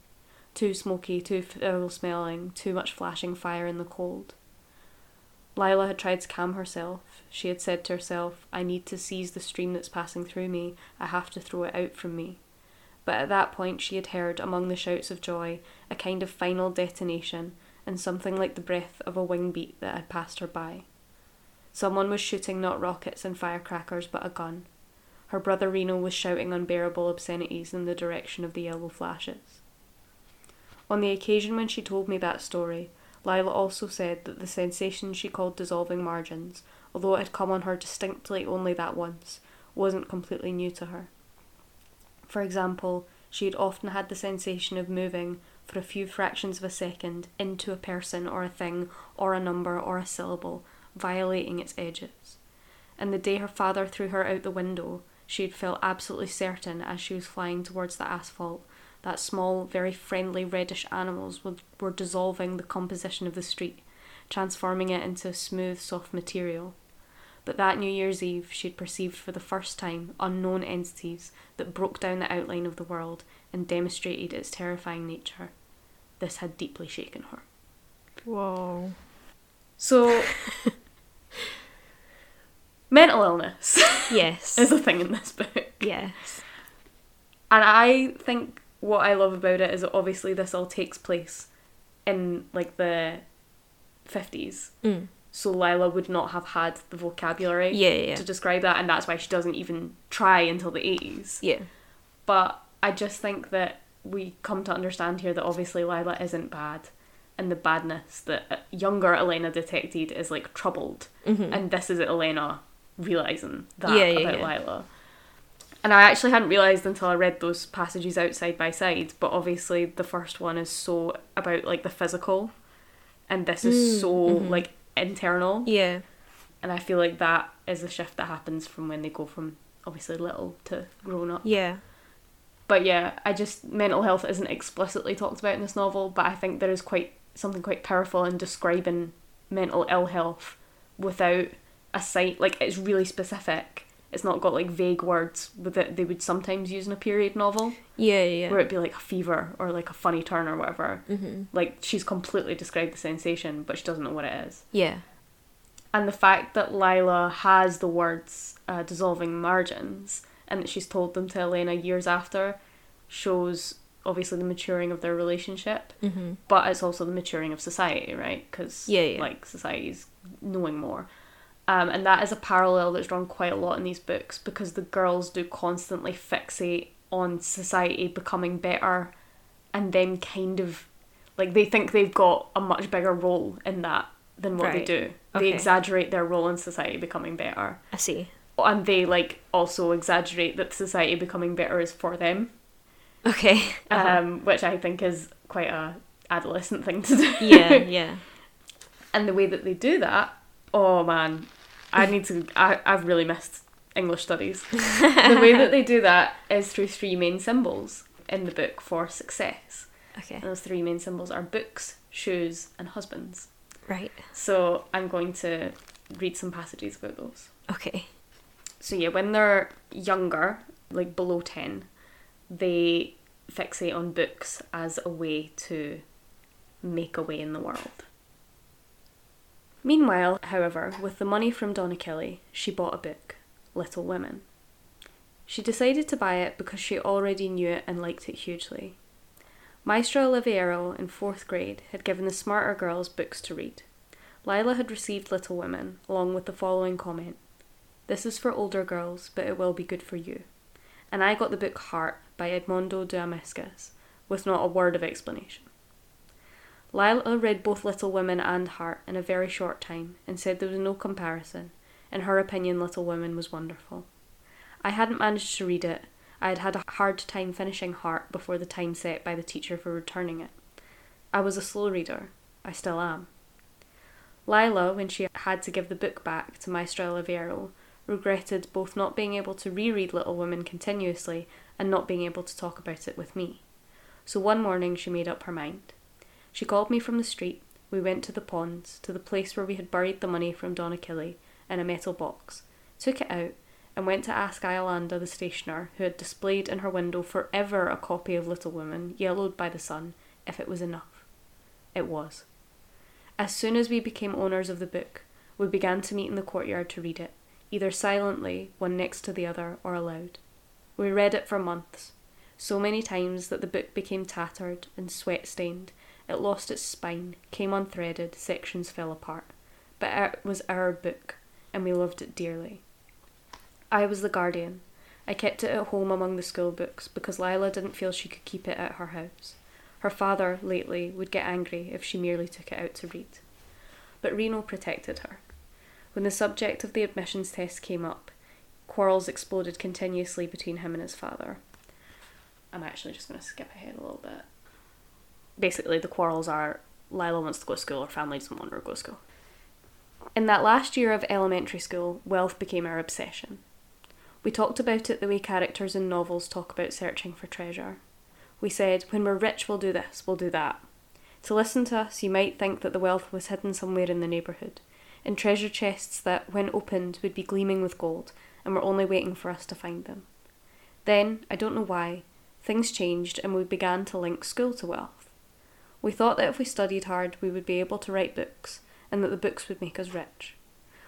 Speaker 2: Too smoky, too foul smelling, too much flashing fire in the cold. Lila had tried to calm herself. She had said to herself, I need to seize the stream that's passing through me. I have to throw it out from me. But at that point, she had heard, among the shouts of joy, a kind of final detonation and something like the breath of a wing beat that had passed her by. Someone was shooting not rockets and firecrackers, but a gun. Her brother Rino was shouting unbearable obscenities in the direction of the yellow flashes. On the occasion when she told me that story, Lila also said that the sensation she called dissolving margins, although it had come on her distinctly only that once, wasn't completely new to her. For example, she had often had the sensation of moving for a few fractions of a second into a person or a thing or a number or a syllable, violating its edges. And the day her father threw her out the window, she had felt absolutely certain as she was flying towards the asphalt that small, very friendly reddish animals were, dissolving the composition of the street, transforming it into a smooth, soft material. But that New Year's Eve, she'd perceived for the first time unknown entities that broke down the outline of the world and demonstrated its terrifying nature. This had deeply shaken her.
Speaker 1: Whoa.
Speaker 2: So, mental illness
Speaker 1: Yes.
Speaker 2: is a thing in this book.
Speaker 1: yes.
Speaker 2: And I think what I love about it is that obviously this all takes place in like the 50s.
Speaker 1: Mm.
Speaker 2: So Lila would not have had the vocabulary
Speaker 1: Yeah, yeah, yeah.
Speaker 2: to describe that, and that's why she doesn't even try until the 80s.
Speaker 1: Yeah.
Speaker 2: But I just think that we come to understand here that obviously Lila isn't bad, and the badness that younger Elena detected is like troubled,
Speaker 1: Mhm.
Speaker 2: and this is Elena realizing that
Speaker 1: Yeah, yeah,
Speaker 2: about
Speaker 1: yeah.
Speaker 2: Lila. And I actually hadn't realized until I read those passages out side by side, but obviously the first one is so about like the physical, and this is
Speaker 1: Mm,
Speaker 2: so
Speaker 1: mhm.
Speaker 2: like internal.
Speaker 1: Yeah.
Speaker 2: And I feel like that is the shift that happens from when they go from obviously little to grown up.
Speaker 1: Yeah.
Speaker 2: But yeah, I just mental health isn't explicitly talked about in this novel, but I think there is quite something quite powerful in describing mental ill health without a site like it's really specific. It's not got like vague words that they would sometimes use in a period novel,
Speaker 1: Yeah, yeah.
Speaker 2: where it'd be like a fever or like a funny turn or whatever.
Speaker 1: Mm-hmm.
Speaker 2: Like she's completely described the sensation, but she doesn't know what it is.
Speaker 1: Yeah.
Speaker 2: And the fact that Lila has the words uh, dissolving margins and that she's told them to Elena years after shows obviously the maturing of their relationship,
Speaker 1: Mm-hmm.
Speaker 2: but it's also the maturing of society, right? Because
Speaker 1: Yeah, yeah.
Speaker 2: like society's knowing more. Um, and that is a parallel that's drawn quite a lot in these books because the girls do constantly fixate on society becoming better and then kind of like they think they've got a much bigger role in that than what they do.
Speaker 1: Okay.
Speaker 2: They exaggerate their role in society becoming better.
Speaker 1: I see.
Speaker 2: And they like also exaggerate that society becoming better is for them.
Speaker 1: Okay. Uh-huh.
Speaker 2: Um, which I think is quite a adolescent thing to do.
Speaker 1: yeah, yeah.
Speaker 2: and the way that they do that, oh man, I need to. I I've really missed English studies. the way that they do that is through three main symbols in the book for success.
Speaker 1: Okay.
Speaker 2: And those three main symbols are books, shoes, and husbands.
Speaker 1: Right.
Speaker 2: So I'm going to read some passages about those.
Speaker 1: Okay.
Speaker 2: So yeah, when they're younger, like below ten, they fixate on books as a way to make a way in the world. Meanwhile, however, with the money from Don Achille, she bought a book, Little Women. She decided to buy it because she already knew it and liked it hugely. Maestra Oliviero in fourth grade had given the smarter girls books to read. Lila had received Little Women, along with the following comment This is for older girls, but it will be good for you. And I got the book Heart by Edmondo de Amicis, with not a word of explanation. Lila read both Little Women and Heart in a very short time and said there was no comparison. In her opinion, Little Women was wonderful. I hadn't managed to read it. I had had a hard time finishing Heart before the time set by the teacher for returning it. I was a slow reader. I still am. Lila, when she had to give the book back to Maestro Oliviero, regretted both not being able to reread Little Women continuously and not being able to talk about it with me. So one morning she made up her mind. She called me from the street. We went to the ponds, to the place where we had buried the money from Don Achille, in a metal box, took it out, and went to ask Iolanda, the stationer, who had displayed in her window forever a copy of Little Women, yellowed by the sun, if it was enough. It was. As soon as we became owners of the book, we began to meet in the courtyard to read it, either silently, one next to the other, or aloud. We read it for months, so many times that the book became tattered and sweat stained, it lost its spine, came unthreaded, sections fell apart. But it was our book, and we loved it dearly. I was the guardian. I kept it at home among the school books because Lila didn't feel she could keep it at her house. Her father, lately, would get angry if she merely took it out to read. But Rino protected her. When the subject of the admissions test came up, quarrels exploded continuously between him and his father. I'm actually just going to skip ahead a little bit. Basically, the quarrels are Lila wants to go to school, her family doesn't want her to go to school. In that last year of elementary school, wealth became our obsession. We talked about it the way characters in novels talk about searching for treasure. We said, when we're rich, we'll do this, we'll do that. To listen to us, you might think that the wealth was hidden somewhere in the neighbourhood, in treasure chests that, when opened, would be gleaming with gold, and were only waiting for us to find them. Then, I don't know why, things changed and we began to link school to wealth. We thought that if we studied hard, we would be able to write books, and that the books would make us rich.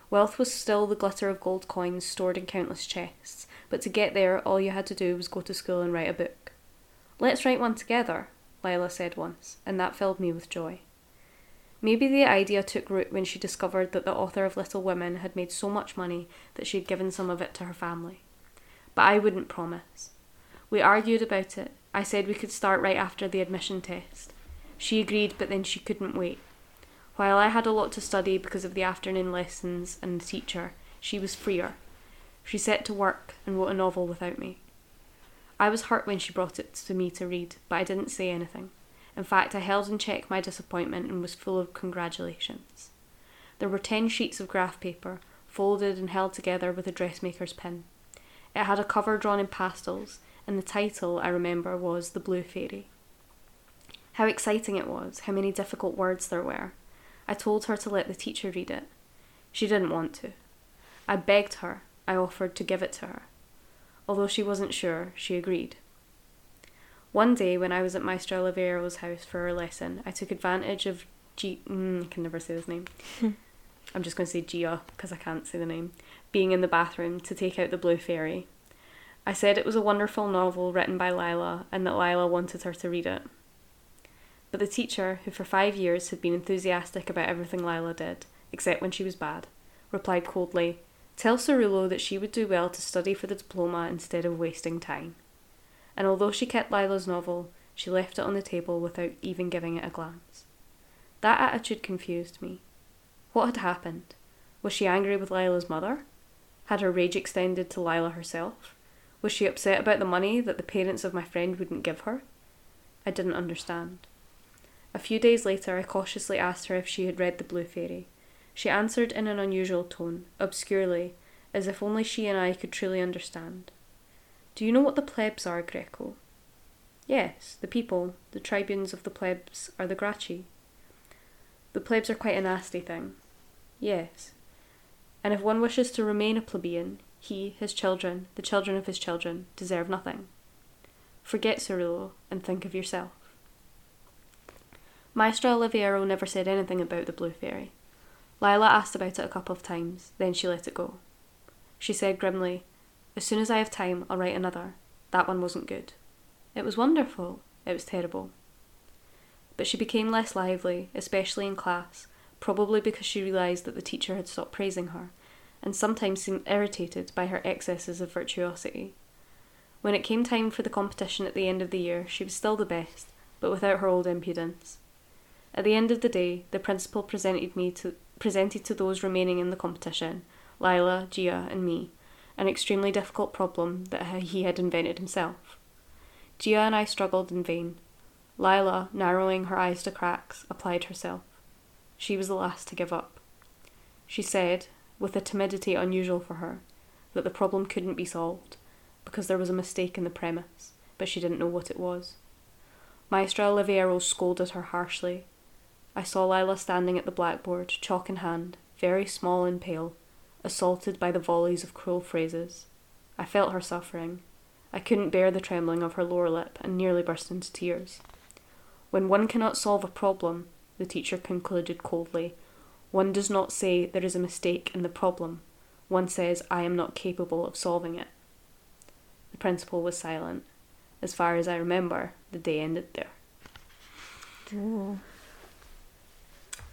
Speaker 2: Wealth was still the glitter of gold coins stored in countless chests, but to get there, all you had to do was go to school and write a book. Let's write one together, Lila said once, and that filled me with joy. Maybe the idea took root when she discovered that the author of Little Women had made so much money that she had given some of it to her family. But I wouldn't promise. We argued about it. I said we could start right after the admission test. She agreed, but then she couldn't wait. While I had a lot to study because of the afternoon lessons and the teacher, she was freer. She set to work and wrote a novel without me. I was hurt when she brought it to me to read, but I didn't say anything. In fact, I held in check my disappointment and was full of congratulations. There were ten sheets of graph paper, folded and held together with a dressmaker's pin. It had a cover drawn in pastels, and the title, I remember, was The Blue Fairy. How exciting it was, how many difficult words there were. I told her to let the teacher read it. She didn't want to. I begged her, I offered to give it to her. Although she wasn't sure, she agreed. One day, when I was at Maestro Oliviero's house for a lesson, I took advantage of G. Mm, I can never say his name. I'm just going to say Gia because I can't say the name. Being in the bathroom to take out the Blue Fairy. I said it was a wonderful novel written by Lila and that Lila wanted her to read it. But the teacher, who for five years had been enthusiastic about everything Lila did, except when she was bad, replied coldly, Tell Cerullo that she would do well to study for the diploma instead of wasting time. And although she kept Lila's novel, she left it on the table without even giving it a glance. That attitude confused me. What had happened? Was she angry with Lila's mother? Had her rage extended to Lila herself? Was she upset about the money that the parents of my friend wouldn't give her? I didn't understand. A few days later, I cautiously asked her if she had read The Blue Fairy. She answered in an unusual tone, obscurely, as if only she and I could truly understand. Do you know what the plebs are, Greco? Yes, the people, the tribunes of the plebs, are the Gracchi. The plebs are quite a nasty thing. Yes. And if one wishes to remain a plebeian, he, his children, the children of his children, deserve nothing. Forget Cerullo and think of yourself. Maestro Oliviero never said anything about the Blue Fairy. Lila asked about it a couple of times, then she let it go. She said grimly, As soon as I have time, I'll write another. That one wasn't good. It was wonderful. It was terrible. But she became less lively, especially in class, probably because she realised that the teacher had stopped praising her, and sometimes seemed irritated by her excesses of virtuosity. When it came time for the competition at the end of the year, she was still the best, but without her old impudence. At the end of the day, the principal presented me to presented to those remaining in the competition, Lila, Gia, and me, an extremely difficult problem that he had invented himself. Gia and I struggled in vain. Lila, narrowing her eyes to cracks, applied herself. She was the last to give up. She said, with a timidity unusual for her, that the problem couldn't be solved because there was a mistake in the premise, but she didn't know what it was. Maestro Oliviero scolded her harshly. I saw Lila standing at the blackboard, chalk in hand, very small and pale, assaulted by the volleys of cruel phrases. I felt her suffering. I couldn't bear the trembling of her lower lip and nearly burst into tears. When one cannot solve a problem, the teacher concluded coldly, one does not say there is a mistake in the problem. One says, I am not capable of solving it. The principal was silent. As far as I remember, the day ended there.
Speaker 1: Oh.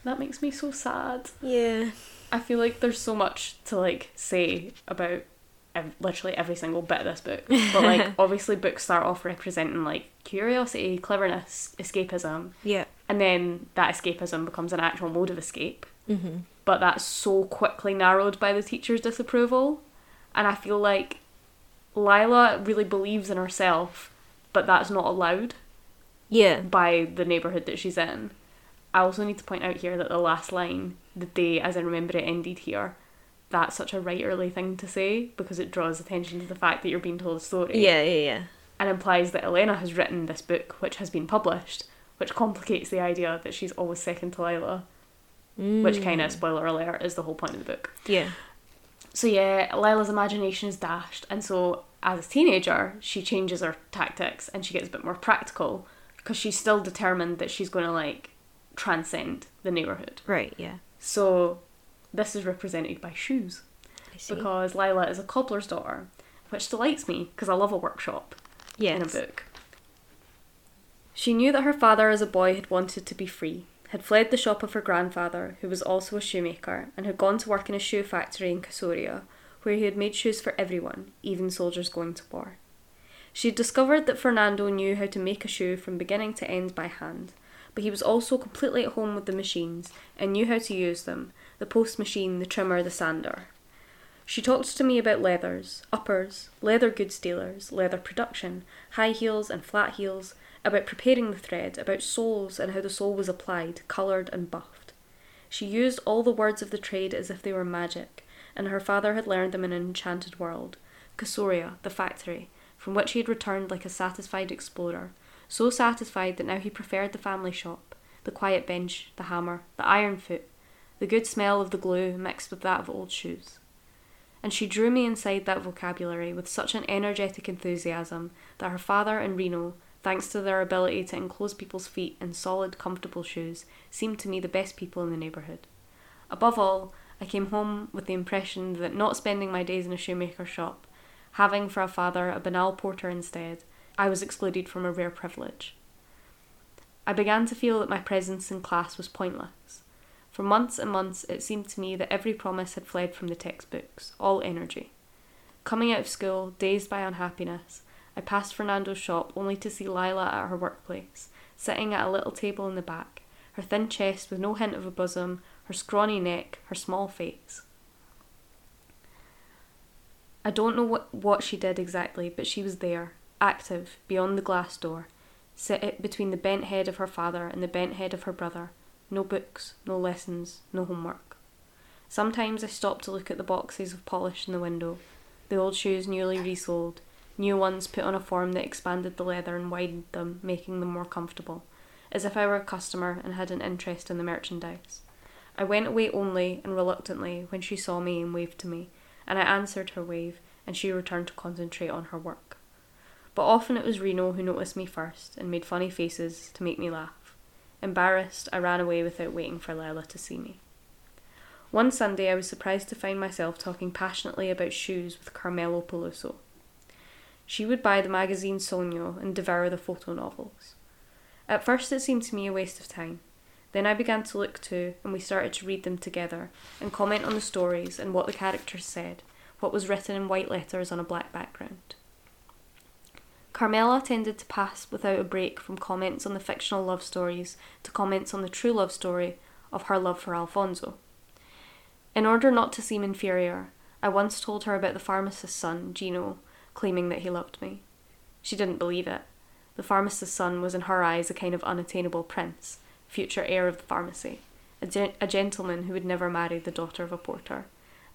Speaker 2: That makes me so sad.
Speaker 1: Yeah.
Speaker 2: I feel like there's so much to like say about ev- literally every single bit of this book. But like obviously books start off representing like curiosity, cleverness, escapism,
Speaker 1: Yeah.
Speaker 2: and then that escapism becomes an actual mode of escape.
Speaker 1: Mm-hmm.
Speaker 2: But that's so quickly narrowed by the teacher's disapproval, and I feel like Lila really believes in herself, but that's not allowed
Speaker 1: Yeah.
Speaker 2: by the neighborhood that she's in. I also need to point out here that the last line, the day as I remember it ended here, that's such a writerly thing to say because it draws attention to the fact that you're being told a story.
Speaker 1: Yeah, yeah, yeah.
Speaker 2: and implies that Elena has written this book, which has been published, which complicates the idea that she's always second to Lila, which kind of, mm. spoiler alert, is the whole point of the book.
Speaker 1: Yeah.
Speaker 2: So yeah, Lila's imagination is dashed, and so as a teenager, she changes her tactics and she gets a bit more practical because she's still determined that she's going to like transcend the neighborhood.
Speaker 1: Right, yeah.
Speaker 2: So this is represented by shoes
Speaker 1: I see.
Speaker 2: because Lila is a cobbler's daughter, which delights me because I love a workshop yeah in a book. She knew that her father as a boy had wanted to be free, had fled the shop of her grandfather, who was also a shoemaker, and had gone to work in a shoe factory in Casoria, where he had made shoes for everyone, even soldiers going to war. She had discovered that Fernando knew how to make a shoe from beginning to end by hand, but he was also completely at home with the machines and knew how to use them the post machine, the trimmer, the sander. She talked to me about leathers, uppers, leather goods dealers, leather production, high heels and flat heels, about preparing the thread, about soles and how the sole was applied, coloured and buffed. She used all the words of the trade as if they were magic, and her father had learned them in an enchanted world, Casoria, the factory, from which he had returned like a satisfied explorer, so satisfied that now he preferred the family shop, the quiet bench, the hammer, the iron foot, the good smell of the glue mixed with that of old shoes. And she drew me inside that vocabulary with such an energetic enthusiasm that her father and Rino, thanks to their ability to enclose people's feet in solid, comfortable shoes, seemed to me the best people in the neighbourhood. Above all, I came home with the impression that not spending my days in a shoemaker's shop, having for a father a banal porter instead, I was excluded from a rare privilege. I began to feel that my presence in class was pointless. For months and months, it seemed to me that every promise had fled from the textbooks, all energy. Coming out of school, dazed by unhappiness, I passed Fernando's shop only to see Lila at her workplace, sitting at a little table in the back, her thin chest with no hint of a bosom, her scrawny neck, her small face. I don't know what, what she did exactly, but she was there, active, beyond the glass door, sit between the bent head of her father and the bent head of her brother. No books, no lessons, no homework. Sometimes I stopped to look at the boxes of polish in the window, the old shoes newly resoled, new ones put on a form that expanded the leather and widened them, making them more comfortable, as if I were a customer and had an interest in the merchandise. I went away only and reluctantly when she saw me and waved to me, and I answered her wave, and she returned to concentrate on her work. But often it was Rino who noticed me first and made funny faces to make me laugh. Embarrassed, I ran away without waiting for Lila to see me. One Sunday, I was surprised to find myself talking passionately about shoes with Carmela Peluso. She would buy the magazine Sogno and devour the photo novels. At first, it seemed to me a waste of time. Then I began to look too, and we started to read them together and comment on the stories and what the characters said, what was written in white letters on a black background. Carmela tended to pass without a break from comments on the fictional love stories to comments on the true love story of her love for Alfonso. In order not to seem inferior, I once told her about the pharmacist's son, Gino, claiming that he loved me. She didn't believe it. The pharmacist's son was in her eyes a kind of unattainable prince, future heir of the pharmacy, a, a gentleman who would never marry the daughter of a porter.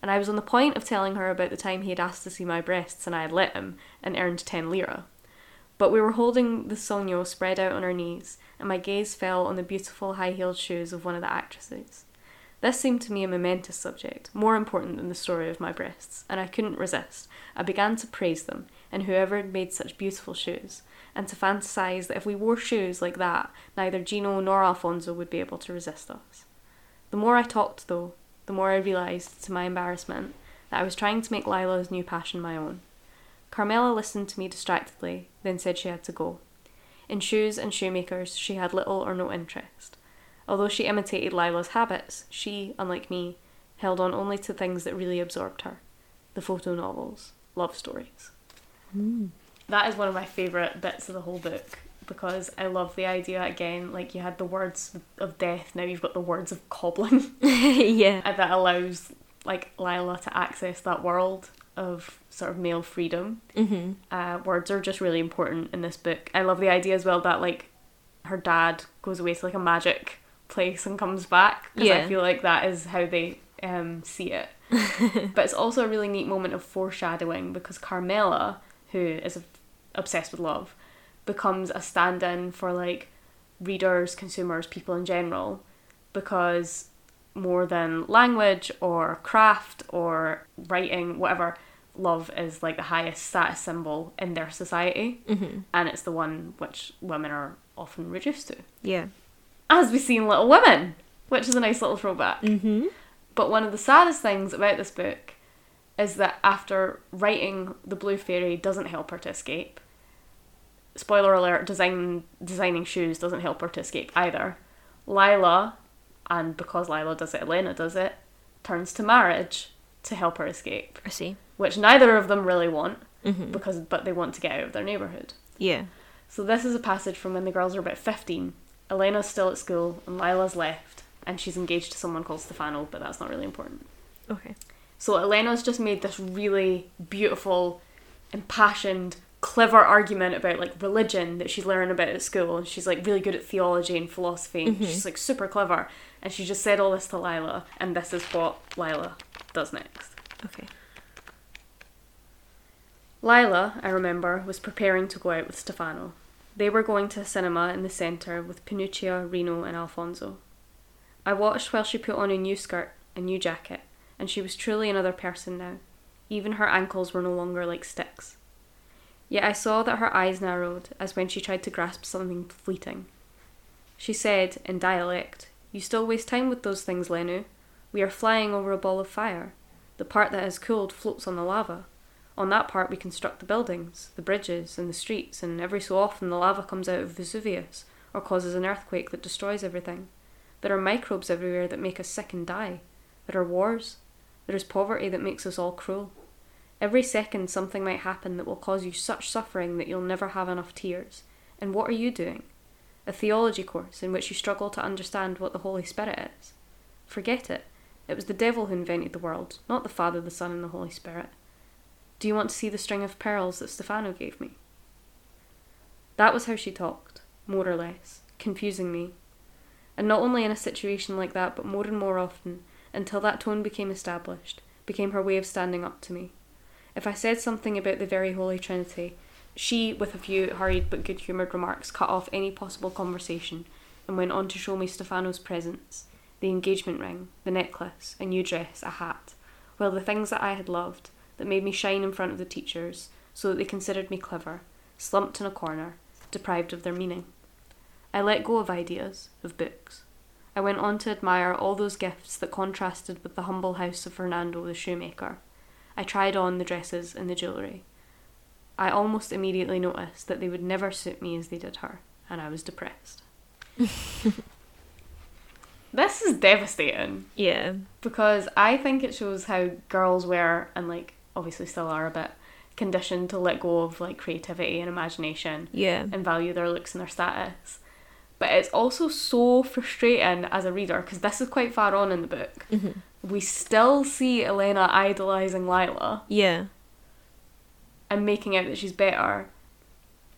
Speaker 2: And I was on the point of telling her about the time he had asked to see my breasts and I had let him and earned ten lira. But we were holding the Sogno spread out on our knees, and my gaze fell on the beautiful high heeled shoes of one of the actresses. This seemed to me a momentous subject, more important than the story of my breasts, and I couldn't resist. I began to praise them, and whoever had made such beautiful shoes, and to fantasize that if we wore shoes like that, neither Gino nor Alfonso would be able to resist us. The more I talked, though, the more I realised, to my embarrassment, that I was trying to make Lila's new passion my own. Carmela listened to me distractedly, then said she had to go. In shoes and shoemakers, she had little or no interest. Although she imitated Lila's habits, she, unlike me, held on only to things that really absorbed her the photo novels, love stories. Mm. That is one of my favourite bits of the whole book because I love the idea again, like you had the words of death, now you've got the words of cobbling.
Speaker 1: yeah.
Speaker 2: and that allows like Lila to access that world of sort of male freedom.
Speaker 1: Mm-hmm.
Speaker 2: Uh, words are just really important in this book. I love the idea as well that like her dad goes away to like a magic place and comes back because I feel like that is how they um, see it. but it's also a really neat moment of foreshadowing because Carmela, who is obsessed with love, becomes a stand-in for like readers, consumers, people in general, because more than language or craft or writing, whatever, love is like the highest status symbol in their society,
Speaker 1: Mm-hmm.
Speaker 2: and it's the one which women are often reduced to,
Speaker 1: Yeah.
Speaker 2: as we see in Little Women, which is a nice little throwback.
Speaker 1: Mm-hmm.
Speaker 2: But one of the saddest things about this book is that after writing the Blue Fairy doesn't help her to escape. Spoiler alert: design designing shoes doesn't help her to escape either. Lila, and because Lila does it, Elena does it, turns to marriage to help her escape,
Speaker 1: I see.
Speaker 2: which neither of them really want
Speaker 1: Mm-hmm.
Speaker 2: because but they want to get out of their neighborhood.
Speaker 1: Yeah.
Speaker 2: So this is a passage from when the girls are about 15. Elena's still at school and Lila's left and she's engaged to someone called Stefano, but that's not really important.
Speaker 1: Okay.
Speaker 2: So Elena's just made this really beautiful, impassioned, clever argument about like religion that she's learning about at school and she's like really good at theology and philosophy and she's like super clever and she just said all this to Lila and this is what Lila does next.
Speaker 1: Okay.
Speaker 2: Lila, I remember, was preparing to go out with Stefano. They were going to a cinema in the centre with Pinuccia, Rino, and Alfonso. I watched while she put on a new skirt, a new jacket, and she was truly another person now. Even her ankles were no longer like sticks. Yet I saw that her eyes narrowed as when she tried to grasp something fleeting. She said, in dialect, You still waste time with those things, Lenu. We are flying over a ball of fire. The part that has cooled floats on the lava. On that part, we construct the buildings, the bridges, and the streets, and every so often the lava comes out of Vesuvius or causes an earthquake that destroys everything. There are microbes everywhere that make us sick and die. There are wars. There is poverty that makes us all cruel. Every second, something might happen that will cause you such suffering that you'll never have enough tears. And what are you doing? A theology course in which you struggle to understand what the Holy Spirit is. Forget it. It was the devil who invented the world, not the Father, the Son, and the Holy Spirit. Do you want to see the string of pearls that Stefano gave me? That was how she talked, more or less, confusing me. And not only in a situation like that, but more and more often, until that tone became established, became her way of standing up to me. If I said something about the very Holy Trinity, she, with a few hurried but good humoured remarks, cut off any possible conversation and went on to show me Stefano's presents the engagement ring, the necklace, a new dress, a hat, while the things that I had loved, that made me shine in front of the teachers, so that they considered me clever, slumped in a corner, deprived of their meaning. I let go of ideas, of books. I went on to admire all those gifts that contrasted with the humble house of Fernando the shoemaker. I tried on the dresses and the jewellery. I almost immediately noticed that they would never suit me as they did her, and I was depressed. this is devastating
Speaker 1: Yeah.
Speaker 2: because I think it shows how girls were and like obviously still are a bit conditioned to let go of like creativity and imagination
Speaker 1: Yeah.
Speaker 2: and value their looks and their status. But it's also so frustrating as a reader because this is quite far on in the book.
Speaker 1: Mhm.
Speaker 2: We still see Elena idolizing Lila
Speaker 1: Yeah.
Speaker 2: And making out that she's better.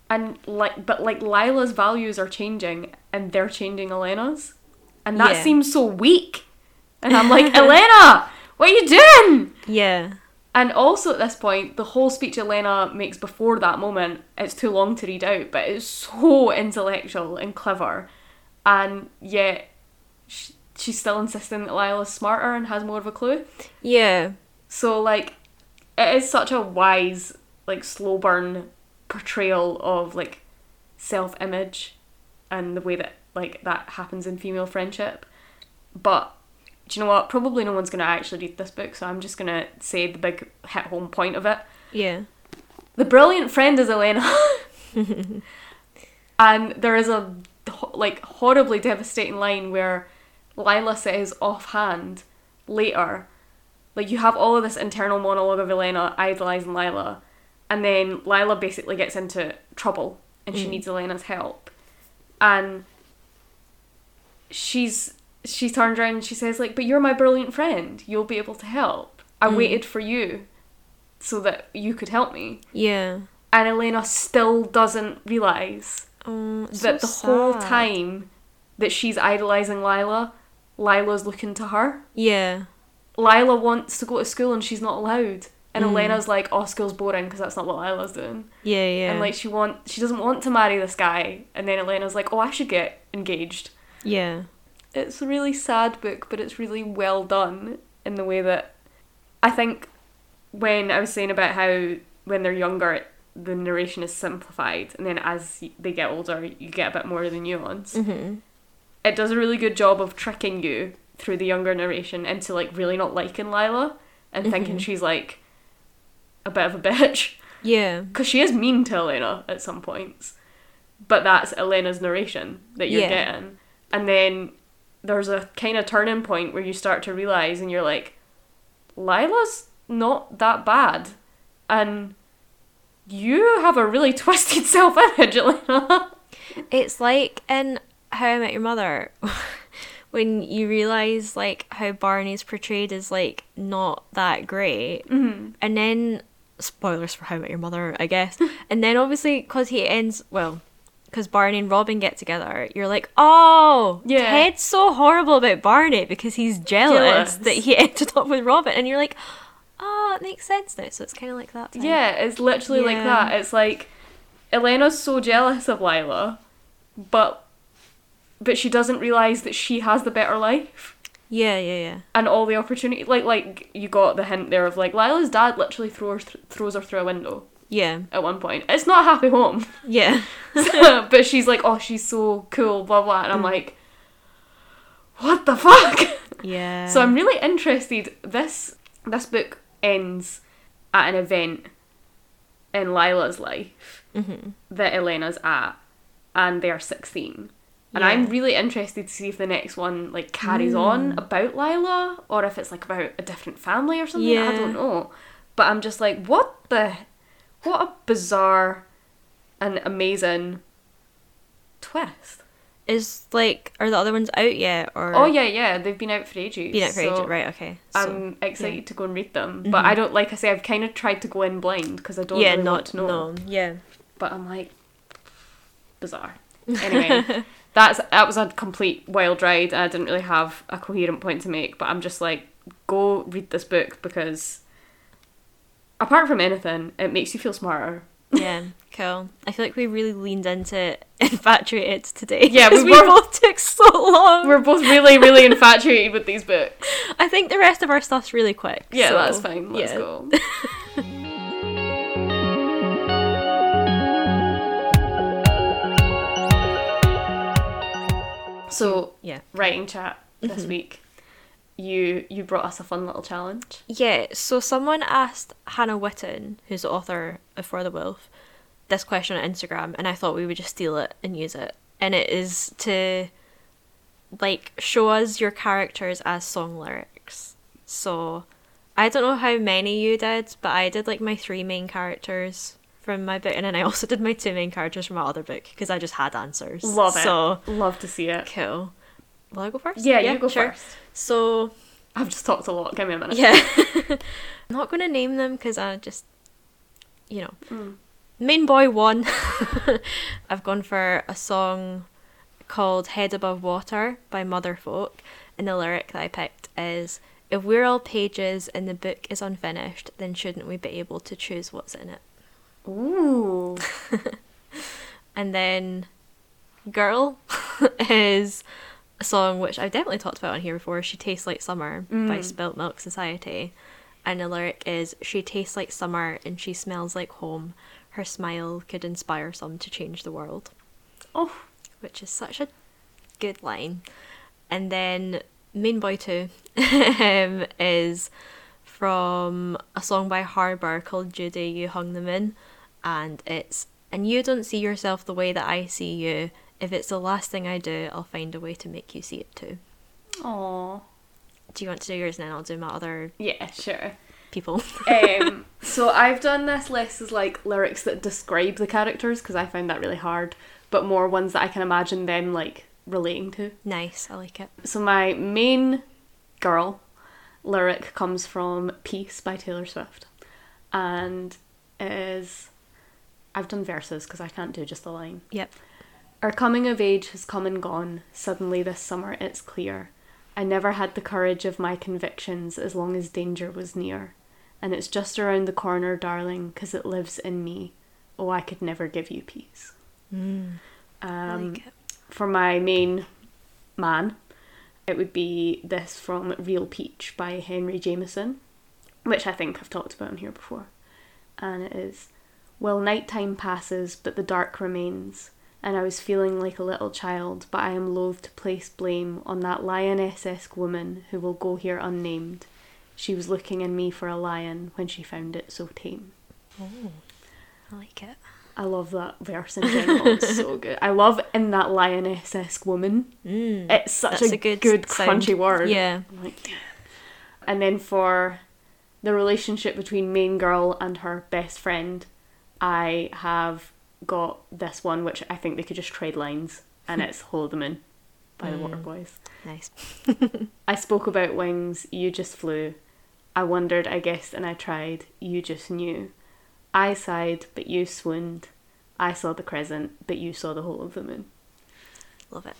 Speaker 2: And like but like Lila's values are changing and they're changing Elena's. And that
Speaker 1: Yeah.
Speaker 2: seems so weak. And I'm like, Elena, what are you doing?
Speaker 1: Yeah.
Speaker 2: And also at this point, the whole speech Elena makes before that moment, it's too long to read out, but it's so intellectual and clever. And yet, sh- she's still insisting that Lila's smarter and has more of a clue.
Speaker 1: Yeah.
Speaker 2: So, like, it is such a wise, like, slow burn portrayal of, like, self image and the way that, like, that happens in female friendship. But do you know what? Probably no one's going to actually read this book, so I'm just going to say the big hit home point of it.
Speaker 1: Yeah.
Speaker 2: The brilliant friend is Elena. and there is a like horribly devastating line where Lila says offhand later, like you have all of this internal monologue of Elena idolizing Lila, and then Lila basically gets into trouble and she
Speaker 1: Mm.
Speaker 2: needs Elena's help, and she's she turns around and she says like, "But you're my brilliant friend. You'll be able to help. I
Speaker 1: Mm.
Speaker 2: waited for you." So that you could help me
Speaker 1: Yeah.
Speaker 2: and Elena still doesn't realize
Speaker 1: Oh,
Speaker 2: that
Speaker 1: so
Speaker 2: the whole time that she's idolizing Lila, Lila's looking to her.
Speaker 1: Yeah.
Speaker 2: Lila wants to go to school and she's not allowed and Elena's like, "Oh, school's boring because that's not what Lila's doing."
Speaker 1: Yeah, yeah.
Speaker 2: And like she want she doesn't want to marry this guy, and then Elena's like, "Oh, I should get engaged."
Speaker 1: yeah.
Speaker 2: It's a really sad book, but it's really well done in the way that I think when I was saying about how when they're younger the narration is simplified, and then as they get older you get a bit more of the nuance.
Speaker 1: Mm-hmm.
Speaker 2: It does a really good job of tricking you through the younger narration into like really not liking Lila and thinking
Speaker 1: Mhm.
Speaker 2: she's like a bit of a bitch.
Speaker 1: Yeah.
Speaker 2: because she is mean to Elena at some points, but that's Elena's narration that you're
Speaker 1: Yeah.
Speaker 2: getting, and then there's a kind of turning point where you start to realize, and you're like, Lila's not that bad, and you have a really twisted self-image, Elena.
Speaker 1: It's like in How I Met Your Mother when you realise like how Barney's portrayed as like not that great.
Speaker 2: mm-hmm.
Speaker 1: And then spoilers for How Met Your Mother, I guess. and then obviously because he ends well, because Barney and Robin get together, you're like, oh,
Speaker 2: Yeah.
Speaker 1: Ted's so horrible about Barney because he's jealous,
Speaker 2: Jealous.
Speaker 1: that he ended up with Robin, and you're like, oh, it makes sense now. So it's kind of like that. Thing.
Speaker 2: Yeah, it's literally like that. It's like Elena's so jealous of Lila, but but she doesn't realize that she has the better life.
Speaker 1: Yeah, yeah, yeah.
Speaker 2: and all the opportunity like like you got the hint there of like Lila's dad literally throws throws her through a window
Speaker 1: Yeah,
Speaker 2: at one point. It's not a happy home,
Speaker 1: yeah,
Speaker 2: but she's like, oh, she's so cool, blah blah, and I'm like, what the fuck?
Speaker 1: yeah.
Speaker 2: so I'm really interested. This this book ends at an event in Lila's life
Speaker 1: hmm
Speaker 2: that Elena's at, and they are 16. And
Speaker 1: Yeah.
Speaker 2: I'm really interested to see if the next one like carries
Speaker 1: Mm.
Speaker 2: on about Lila or if it's like about a different family or something. I don't know. But I'm just like, what the what a bizarre and amazing twist.
Speaker 1: Is like, are the other ones out yet? Or
Speaker 2: Oh yeah, yeah, they've been out for ages.
Speaker 1: been out for
Speaker 2: so
Speaker 1: ages, right? Okay. So,
Speaker 2: I'm excited to go and read them, but I don't like I say I've kind of tried to go in blind because I don't
Speaker 1: yeah,
Speaker 2: really
Speaker 1: not
Speaker 2: want to know.
Speaker 1: no, yeah.
Speaker 2: but I'm like bizarre. Anyway, that's that was a complete wild ride. and I didn't really have a coherent point to make, but I'm just like, go read this book because apart from anything, it makes you feel smarter.
Speaker 1: yeah, cool. I feel like we really leaned into infatuated today.
Speaker 2: Yeah, we
Speaker 1: we both took so long.
Speaker 2: We're both really, really infatuated with these books.
Speaker 1: I think the rest of our stuff's really quick.
Speaker 2: Yeah,
Speaker 1: so,
Speaker 2: that's fine. Let's
Speaker 1: yeah.
Speaker 2: go. So
Speaker 1: Yeah.
Speaker 2: writing chat this
Speaker 1: Mhm.
Speaker 2: week, you you brought us a fun little challenge.
Speaker 1: Yeah, so someone asked Hannah Whitten, who's the author of For the Wolf, this question on Instagram, and I thought we would just steal it and use it. And it is to like show us your characters as song lyrics. So I don't know how many you did, but I did like my three main characters from my book, and then I also did my two main characters from my other book because I just had answers.
Speaker 2: Love it.
Speaker 1: So
Speaker 2: Love to see it.
Speaker 1: cool. Will I go first?
Speaker 2: Yeah, you go
Speaker 1: sure.
Speaker 2: first.
Speaker 1: So
Speaker 2: I've just talked a lot. Give me a minute.
Speaker 1: yeah, I'm not going to name them because I just, you know,
Speaker 2: Mm.
Speaker 1: main boy one. I've gone for a song called "Head Above Water" by Motherfolk, and the lyric that I picked is. If we're all pages and the book is unfinished, then shouldn't we be able to choose what's in it?
Speaker 2: Ooh.
Speaker 1: And then Girl is a song which I've definitely talked about on here before. She Tastes Like Summer by
Speaker 2: Mm.
Speaker 1: Spilt Milk Society. And the lyric is She tastes like summer and she smells like home. Her smile could inspire some to change the world.
Speaker 2: Oh.
Speaker 1: Which is such a good line. And then Main Boy 2 um, is from a song by Harbour called Judy, You Hung Them In. And it's, and you don't see yourself the way that I see you. If it's the last thing I do, I'll find a way to make you see it too.
Speaker 2: Aw.
Speaker 1: Do you want to do yours and then I'll do my other
Speaker 2: Yeah, sure.
Speaker 1: people?
Speaker 2: um, so I've done this list as like lyrics that describe the characters because I find that really hard, but more ones that I can imagine them like relating to.
Speaker 1: nice, I like it.
Speaker 2: So my main girl lyric comes from Peace by Taylor Swift and is I've done verses because I can't do just a line.
Speaker 1: Yep.
Speaker 2: Our coming of age has come and gone. Suddenly this summer it's clear. I never had the courage of my convictions as long as danger was near. and it's just around the corner, darling, 'cause it lives in me. Oh, I could never give you peace.
Speaker 1: Mm,
Speaker 2: Um,
Speaker 1: like
Speaker 2: for my main man, it would be this from Real Peach by Henry Jamison, which I think I've talked about in here before. And it is Well, nighttime passes, but the dark remains, and I was feeling like a little child, but I am loath to place blame on that lioness esque woman who will go here unnamed. She was looking in me for a lion when she found it so tame.
Speaker 1: Oh, I like it.
Speaker 2: I love that verse in general. It's so good. I love in that lioness esque woman.
Speaker 1: Mm,
Speaker 2: It's such a,
Speaker 1: a good
Speaker 2: good,
Speaker 1: sound.
Speaker 2: crunchy word.
Speaker 1: Yeah.
Speaker 2: Like, yeah. And then for the relationship between main girl and her best friend, I have got this one which I think they could just trade lines, and it's Whole of the Moon by the
Speaker 1: Mm.
Speaker 2: Waterboys.
Speaker 1: nice.
Speaker 2: I spoke about wings, you just flew. I wondered, I guessed, and I tried, you just knew. I sighed, but you swooned. I saw the crescent, but you saw the whole of the moon.
Speaker 1: Love it.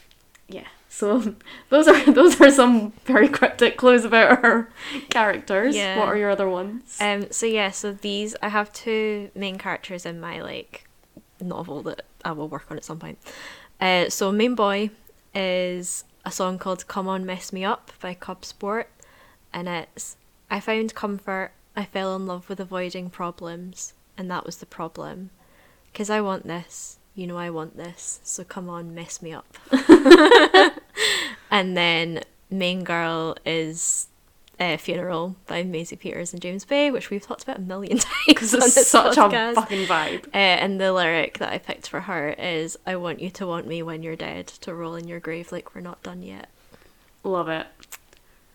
Speaker 2: Yeah. So those are those are some very cryptic clues about her characters.
Speaker 1: Yeah.
Speaker 2: What are your other ones?
Speaker 1: Um. So yeah. So these I have two main characters in my like novel that I will work on at some point. Uh. So main boy is a song called "Come On Mess Me Up" by Cub Sport, and it's I found comfort. I fell in love with avoiding problems, and that was the problem. Cause I want this. You know I want this. So come on, mess me up. and then main girl is uh, Funeral by Maisie Peters and James Bay, which we've talked about a million times
Speaker 2: Because it's such
Speaker 1: podcast.
Speaker 2: a fucking vibe.
Speaker 1: Uh, and the lyric that I picked for her is I want you to want me when you're dead, to roll in your grave like we're not done yet.
Speaker 2: Love it.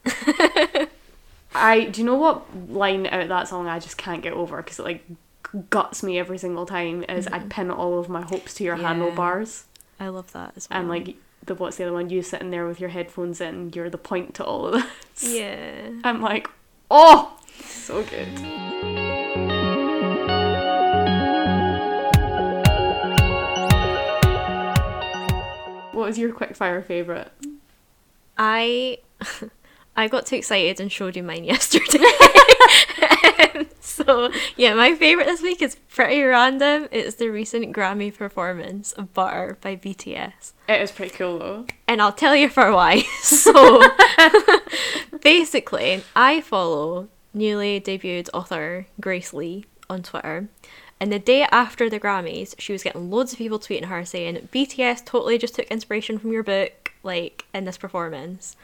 Speaker 2: I do you know what line out of that song I just can't get over because it like guts me every single time is I mm-hmm. pin all of my hopes to your
Speaker 1: Yeah.
Speaker 2: handlebars
Speaker 1: I love that as well.
Speaker 2: and like the what's the other one you sitting there with your headphones in you're the point to all of this
Speaker 1: Yeah.
Speaker 2: I'm like oh so good what was your quickfire favorite
Speaker 1: I I got too excited and showed you mine yesterday. So yeah, my favorite this week is pretty random. It's the recent Grammy performance of Butter by BTS.
Speaker 2: it is pretty cool though
Speaker 1: And I'll tell you for why. So basically, I follow newly debuted author Grace Li on Twitter. And the day after the Grammys, she was getting loads of people tweeting her saying, BTS totally just took inspiration from your book, like in this performance.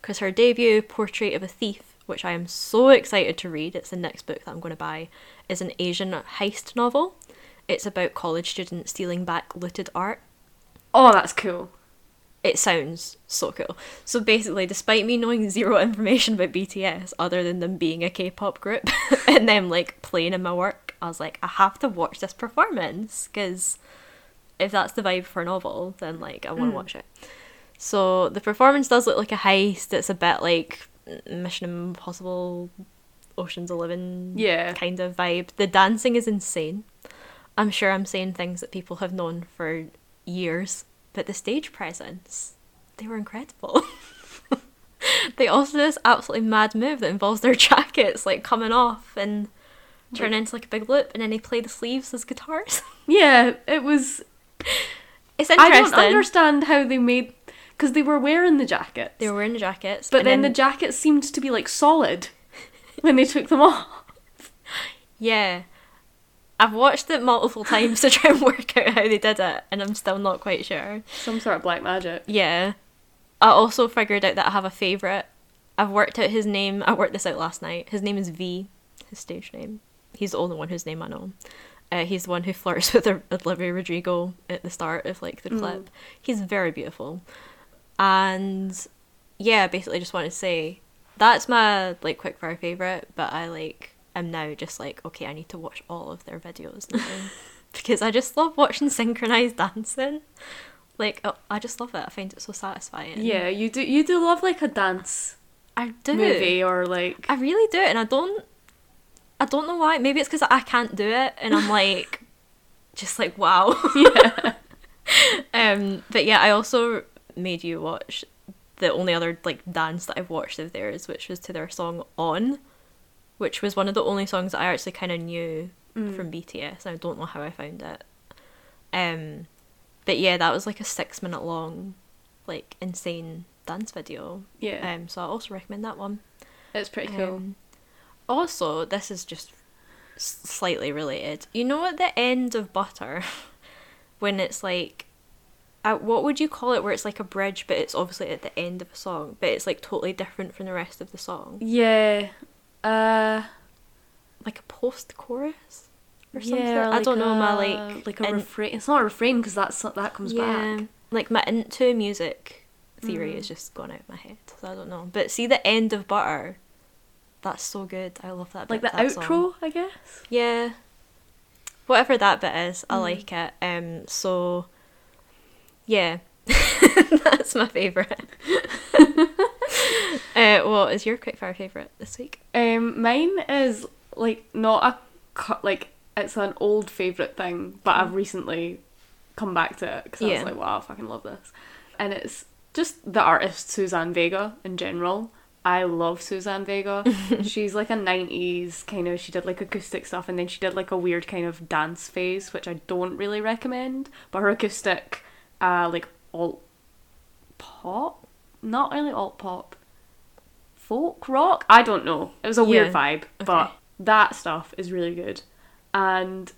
Speaker 1: Because her debut, Portrait of a Thief, which I am so excited to read, it's the next book that I'm going to buy, is an Asian heist novel. It's about college students stealing back looted art
Speaker 2: oh that's cool
Speaker 1: it sounds so cool. So basically, despite me knowing zero information about BTS other than them being a K-pop group and them like playing in my work, I was like, I have to watch this performance because if that's the vibe for a novel, then like I want to hmm. watch it. So the performance does look like a heist. It's a bit like Mission Impossible, Ocean's Eleven,
Speaker 2: Yeah.
Speaker 1: kind of vibe. The dancing is insane. I'm sure I'm saying things that people have known for years, but the stage presence, they were incredible. they also do this absolutely mad move that involves their jackets like coming off and turn into like a big loop, and then they play the sleeves as guitars.
Speaker 2: Yeah, it was.
Speaker 1: it's interesting.
Speaker 2: I don't understand how they made because they were wearing the jackets,
Speaker 1: They were wearing the jackets,
Speaker 2: but
Speaker 1: and
Speaker 2: then, the jackets seemed to be like solid when they took them off.
Speaker 1: yeah. I've watched it multiple times to try and work out how they did it, and I'm still not quite sure.
Speaker 2: Some sort of black magic.
Speaker 1: Yeah. I also figured out that I have a favourite. I've worked out his name. I worked this out last night. His name is V, his stage name. He's the only one whose name I know. Uh, he's the one who flirts with Olivia Rodrigo at the start of like the clip. He's very beautiful, and yeah, basically just want to say that's my like quickfire favorite. But I like am now just like okay, I need to watch all of their videos now because I just love watching synchronized dancing. Like oh, I just love it. I find it so satisfying.
Speaker 2: Yeah, you do. You do love like a dance
Speaker 1: I do.
Speaker 2: movie or like.
Speaker 1: I really do, and I don't. I don't know why. Maybe it's because I can't do it, and I'm like, just like wow.
Speaker 2: Yeah.
Speaker 1: um, but yeah, I also made you watch the only other like dance that I've watched of theirs, which was to their song "On," which was one of the only songs that I actually kind of knew
Speaker 2: Mm.
Speaker 1: from BTS. I don't know how I found it. Um, but yeah, that was like a six minute long, like insane dance video.
Speaker 2: Yeah,
Speaker 1: Um, so I also recommend that one.
Speaker 2: it's pretty cool.
Speaker 1: Um, also, this is just slightly related. You know, at the end of Butter, when it's like, uh, what would you call it? Where it's like a bridge, but it's obviously at the end of a song, but it's like totally different from the rest of the song,
Speaker 2: yeah, uh,
Speaker 1: like a post-chorus or something.
Speaker 2: yeah.
Speaker 1: I don't know. My like
Speaker 2: like a
Speaker 1: in-
Speaker 2: refrain. It's not a refrain because that's that comes
Speaker 1: yeah,
Speaker 2: back.
Speaker 1: like my into music theory
Speaker 2: Mm.
Speaker 1: is just gone out of my head. So I don't know. But see the end of Butter. That's so good. I love that.
Speaker 2: Like the
Speaker 1: that song.
Speaker 2: outro, I guess.
Speaker 1: Yeah. Whatever that bit is, I
Speaker 2: Mm.
Speaker 1: like it. Um so yeah. That's my favourite. uh what is your quickfire favourite this week?
Speaker 2: Um, mine is like not a like it's an old favorite thing, but I've recently come back to it because I was like, wow, I fucking love this, and it's just the artist Suzanne Vega in general. I love Suzanne Vega. She's like a '90s kind of. She did like acoustic stuff, and then she did like a weird kind of dance phase, which I don't really recommend. But her acoustic, uh, like alt pop, not really alt pop, folk rock. I don't know. It was a weird vibe,
Speaker 1: Okay.
Speaker 2: but that stuff is really good. And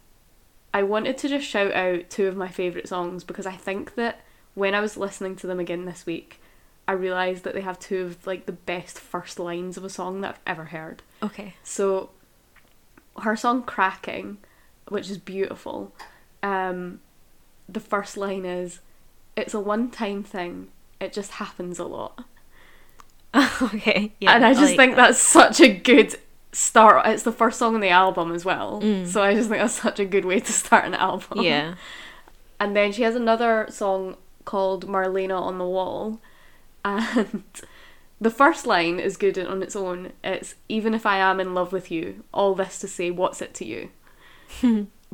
Speaker 2: I wanted to just shout out two of my favourite songs because I think that when I was listening to them again this week, I realised that they have two of like the best first lines of a song that I've ever heard.
Speaker 1: Okay.
Speaker 2: So her song Cracking, which is beautiful, um, the first line is It's a one time thing, it just happens a lot.
Speaker 1: okay. Yeah.
Speaker 2: and I just
Speaker 1: like
Speaker 2: think
Speaker 1: that.
Speaker 2: that's such a good start. It's the first song on the album as well.
Speaker 1: Mm.
Speaker 2: So I just think that's such a good way to start an album.
Speaker 1: Yeah.
Speaker 2: And then she has another song called Marlena on the Wall. And the first line is good on its own. It's even if I am in love with you, all this to say, what's it to you?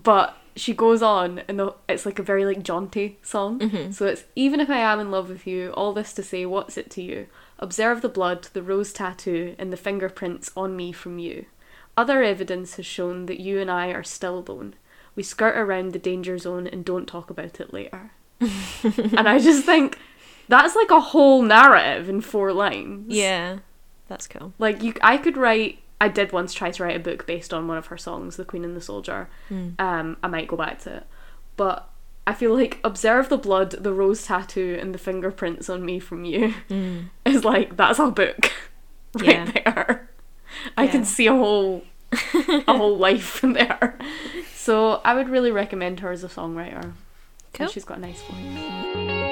Speaker 2: but she goes on and the, it's like a very like jaunty song.
Speaker 1: Mhm.
Speaker 2: So it's even if I am in love with you, all this to say, what's it to you? Observe the blood, the rose tattoo, and the fingerprints on me from you. Other evidence has shown that you and I are still alone. We skirt around the danger zone and don't talk about it later. and I just think that's like a whole narrative in four lines.
Speaker 1: Yeah. That's cool.
Speaker 2: Like you I could write I did once try to write a book based on one of her songs, The Queen and the Soldier.
Speaker 1: Mm.
Speaker 2: Um, I might go back to it. But I feel like observe the blood, the rose tattoo, and the fingerprints on me from you
Speaker 1: Mm.
Speaker 2: is like that's a book right
Speaker 1: Yeah.
Speaker 2: there. I
Speaker 1: Yeah.
Speaker 2: can see a whole a whole life in there. So I would really recommend her as a songwriter.
Speaker 1: Cool.
Speaker 2: And she's got a nice voice.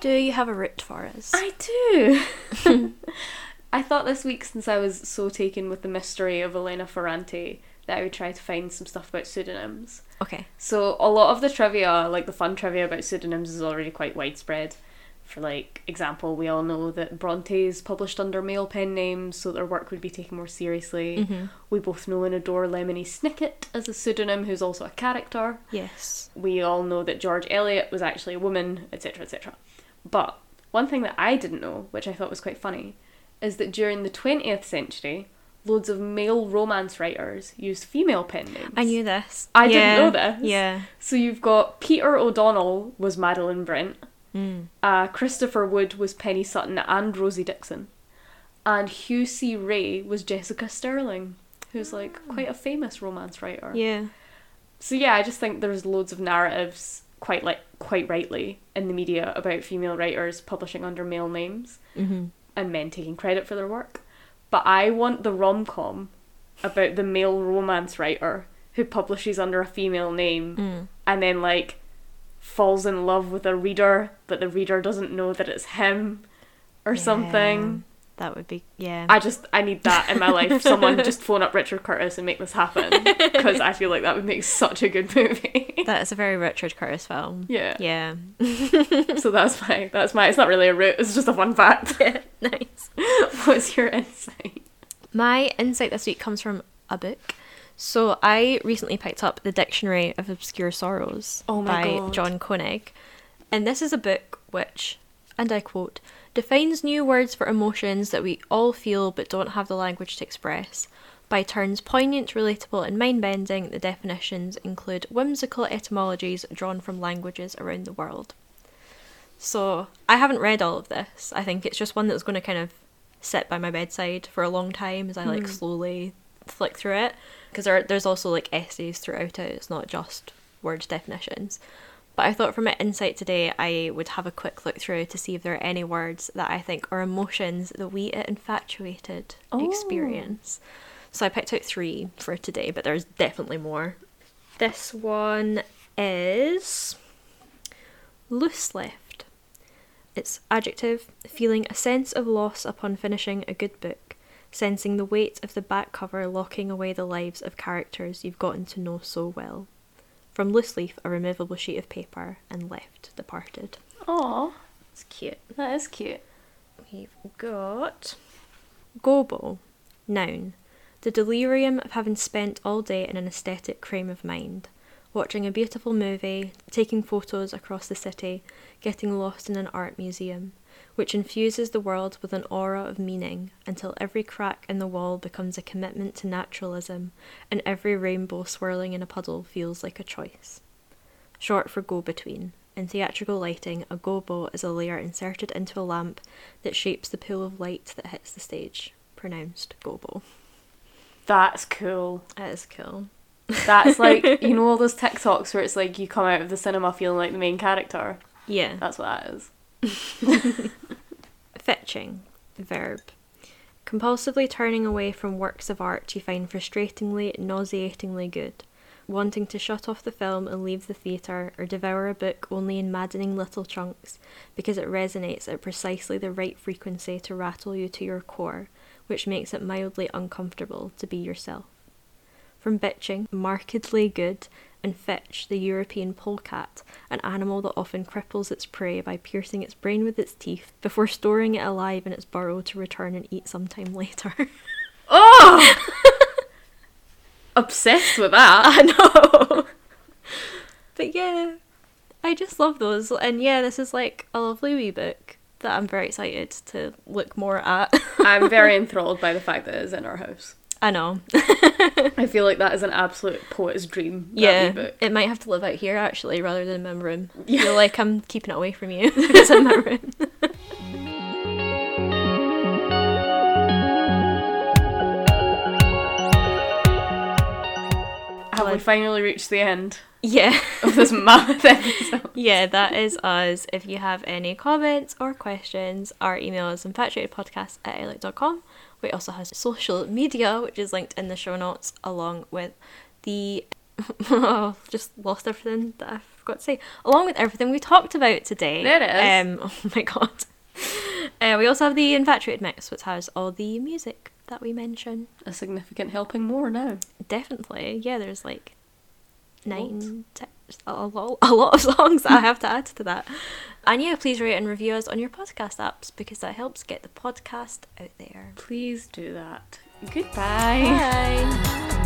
Speaker 1: Do you have a route for us?
Speaker 2: I do. I thought this week, since I was so taken with the mystery of Elena Ferrante, that I would try to find some stuff about pseudonyms.
Speaker 1: Okay.
Speaker 2: So a lot of the trivia, like the fun trivia about pseudonyms, is already quite widespread. For like example, we all know that Bronte's published under male pen names, so their work would be taken more seriously.
Speaker 1: Mhm.
Speaker 2: We both know and adore Lemony Snicket as a pseudonym, who's also a character.
Speaker 1: Yes.
Speaker 2: We all know that George Eliot was actually a woman, etc., etc. But one thing that I didn't know, which I thought was quite funny, is that during the 20th century, loads of male romance writers used female pen names.
Speaker 1: I knew this.
Speaker 2: I didn't know this.
Speaker 1: Yeah.
Speaker 2: So you've got Peter O'Donnell was Madeleine Brent,
Speaker 1: Mm.
Speaker 2: uh, Christopher Wood was Penny Sutton and Rosie Dixon, and Hugh C. Rae was Jessica Stirling, who's like quite a famous romance writer.
Speaker 1: Yeah.
Speaker 2: So yeah, I just think there's loads of narratives, quite like quite rightly, in the media about female writers publishing under male names
Speaker 1: Mm-hmm.
Speaker 2: and men taking credit for their work. But I want the rom com about the male romance writer who publishes under a female name
Speaker 1: Mm.
Speaker 2: and then like falls in love with a reader, but the reader doesn't know that it's him or something.
Speaker 1: That would be yeah.
Speaker 2: I just I need that in my life. Someone just phone up Richard Curtis and make this happen because I feel like that would make such a good movie.
Speaker 1: that is a very Richard Curtis film.
Speaker 2: yeah.
Speaker 1: Yeah.
Speaker 2: So that's my that's my. It's not really a route. It's just a fun fact. Yeah.
Speaker 1: Nice.
Speaker 2: What's your insight?
Speaker 1: My insight this week comes from a book. So I recently picked up The Dictionary of Obscure Sorrows
Speaker 2: Oh my
Speaker 1: by
Speaker 2: God.
Speaker 1: John Koenig. And this is a book which and I quote, defines new words for emotions that we all feel but don't have the language to express. By turns poignant, relatable, and mind bending, the definitions include whimsical etymologies drawn from languages around the world. So, I haven't read all of this. I think it's just one that's going to kind of sit by my bedside for a long time as I like hmm. slowly flick through it. Because there, there's also like essays throughout it, it's not just word definitions. But I thought from my insight today, I would have a quick look through to see if there are any words that I think are emotions that we at Infatuated
Speaker 2: Oh.
Speaker 1: experience. So I picked out three for today, but there's definitely more. This one is loose left. It's adjective, feeling a sense of loss upon finishing a good book, sensing the weight of the back cover locking away the lives of characters you've gotten to know so well. From loose leaf, a removable sheet of paper, and left departed.
Speaker 2: Aw,
Speaker 1: It's cute.
Speaker 2: that is cute.
Speaker 1: We've got Gobo, noun. The delirium of having spent all day in an aesthetic frame of mind, watching a beautiful movie, taking photos across the city, getting lost in an art museum, which infuses the world with an aura of meaning until every crack in the wall becomes a commitment to naturalism and every rainbow swirling in a puddle feels like a choice. Short for go between. In theatrical lighting, a gobo is a layer inserted into a lamp that shapes the pool of light that hits the stage. Pronounced gobo.
Speaker 2: That's cool.
Speaker 1: That is cool.
Speaker 2: That's like you know all those TikToks where it's like you come out of the cinema feeling like the main character.
Speaker 1: Yeah.
Speaker 2: That's what that is.
Speaker 1: Fitching. Verb. Compulsively turning away from works of art you find frustratingly, nauseatingly good. Wanting to shut off the film and leave the theatre, or devour a book only in maddening little chunks because it resonates at precisely the right frequency to rattle you to your core, which makes it mildly uncomfortable to be yourself. From bitching, markedly good, and fitch, the European polecat, an animal that often cripples its prey by piercing its brain with its teeth before storing it alive in its burrow to return and eat sometime later.
Speaker 2: Oh! Obsessed with that.
Speaker 1: I know! but yeah, I just love those. And yeah, this is like a lovely wee book that I'm very excited to look more at.
Speaker 2: I'm very enthralled by the fact that it's in our house.
Speaker 1: I know.
Speaker 2: I feel like that is an absolute poet's dream.
Speaker 1: Yeah, it might have to live out here actually rather than in my room. I
Speaker 2: Yeah.
Speaker 1: feel like I'm keeping it away from you it's in my room.
Speaker 2: Have we finally reached the end
Speaker 1: Yeah.
Speaker 2: of this mammoth episode?
Speaker 1: Yeah, that is us. If you have any comments or questions, our email is infatuatedpodcast at outlook.com. We also have social media, which is linked in the show notes, along with the. oh, just lost everything that I forgot to say. Along with everything we talked about today.
Speaker 2: There it is.
Speaker 1: Um, oh my god. Uh, we also have the Infatuated Mix, which has all the music that we mention.
Speaker 2: A significant helping more now.
Speaker 1: Definitely. Yeah, there's like nine, um, te- a lot, a lot of songs that I have to add to that. And yeah, please rate and review us on your podcast apps because that helps get the podcast out there.
Speaker 2: Please do that. Goodbye.
Speaker 1: Bye.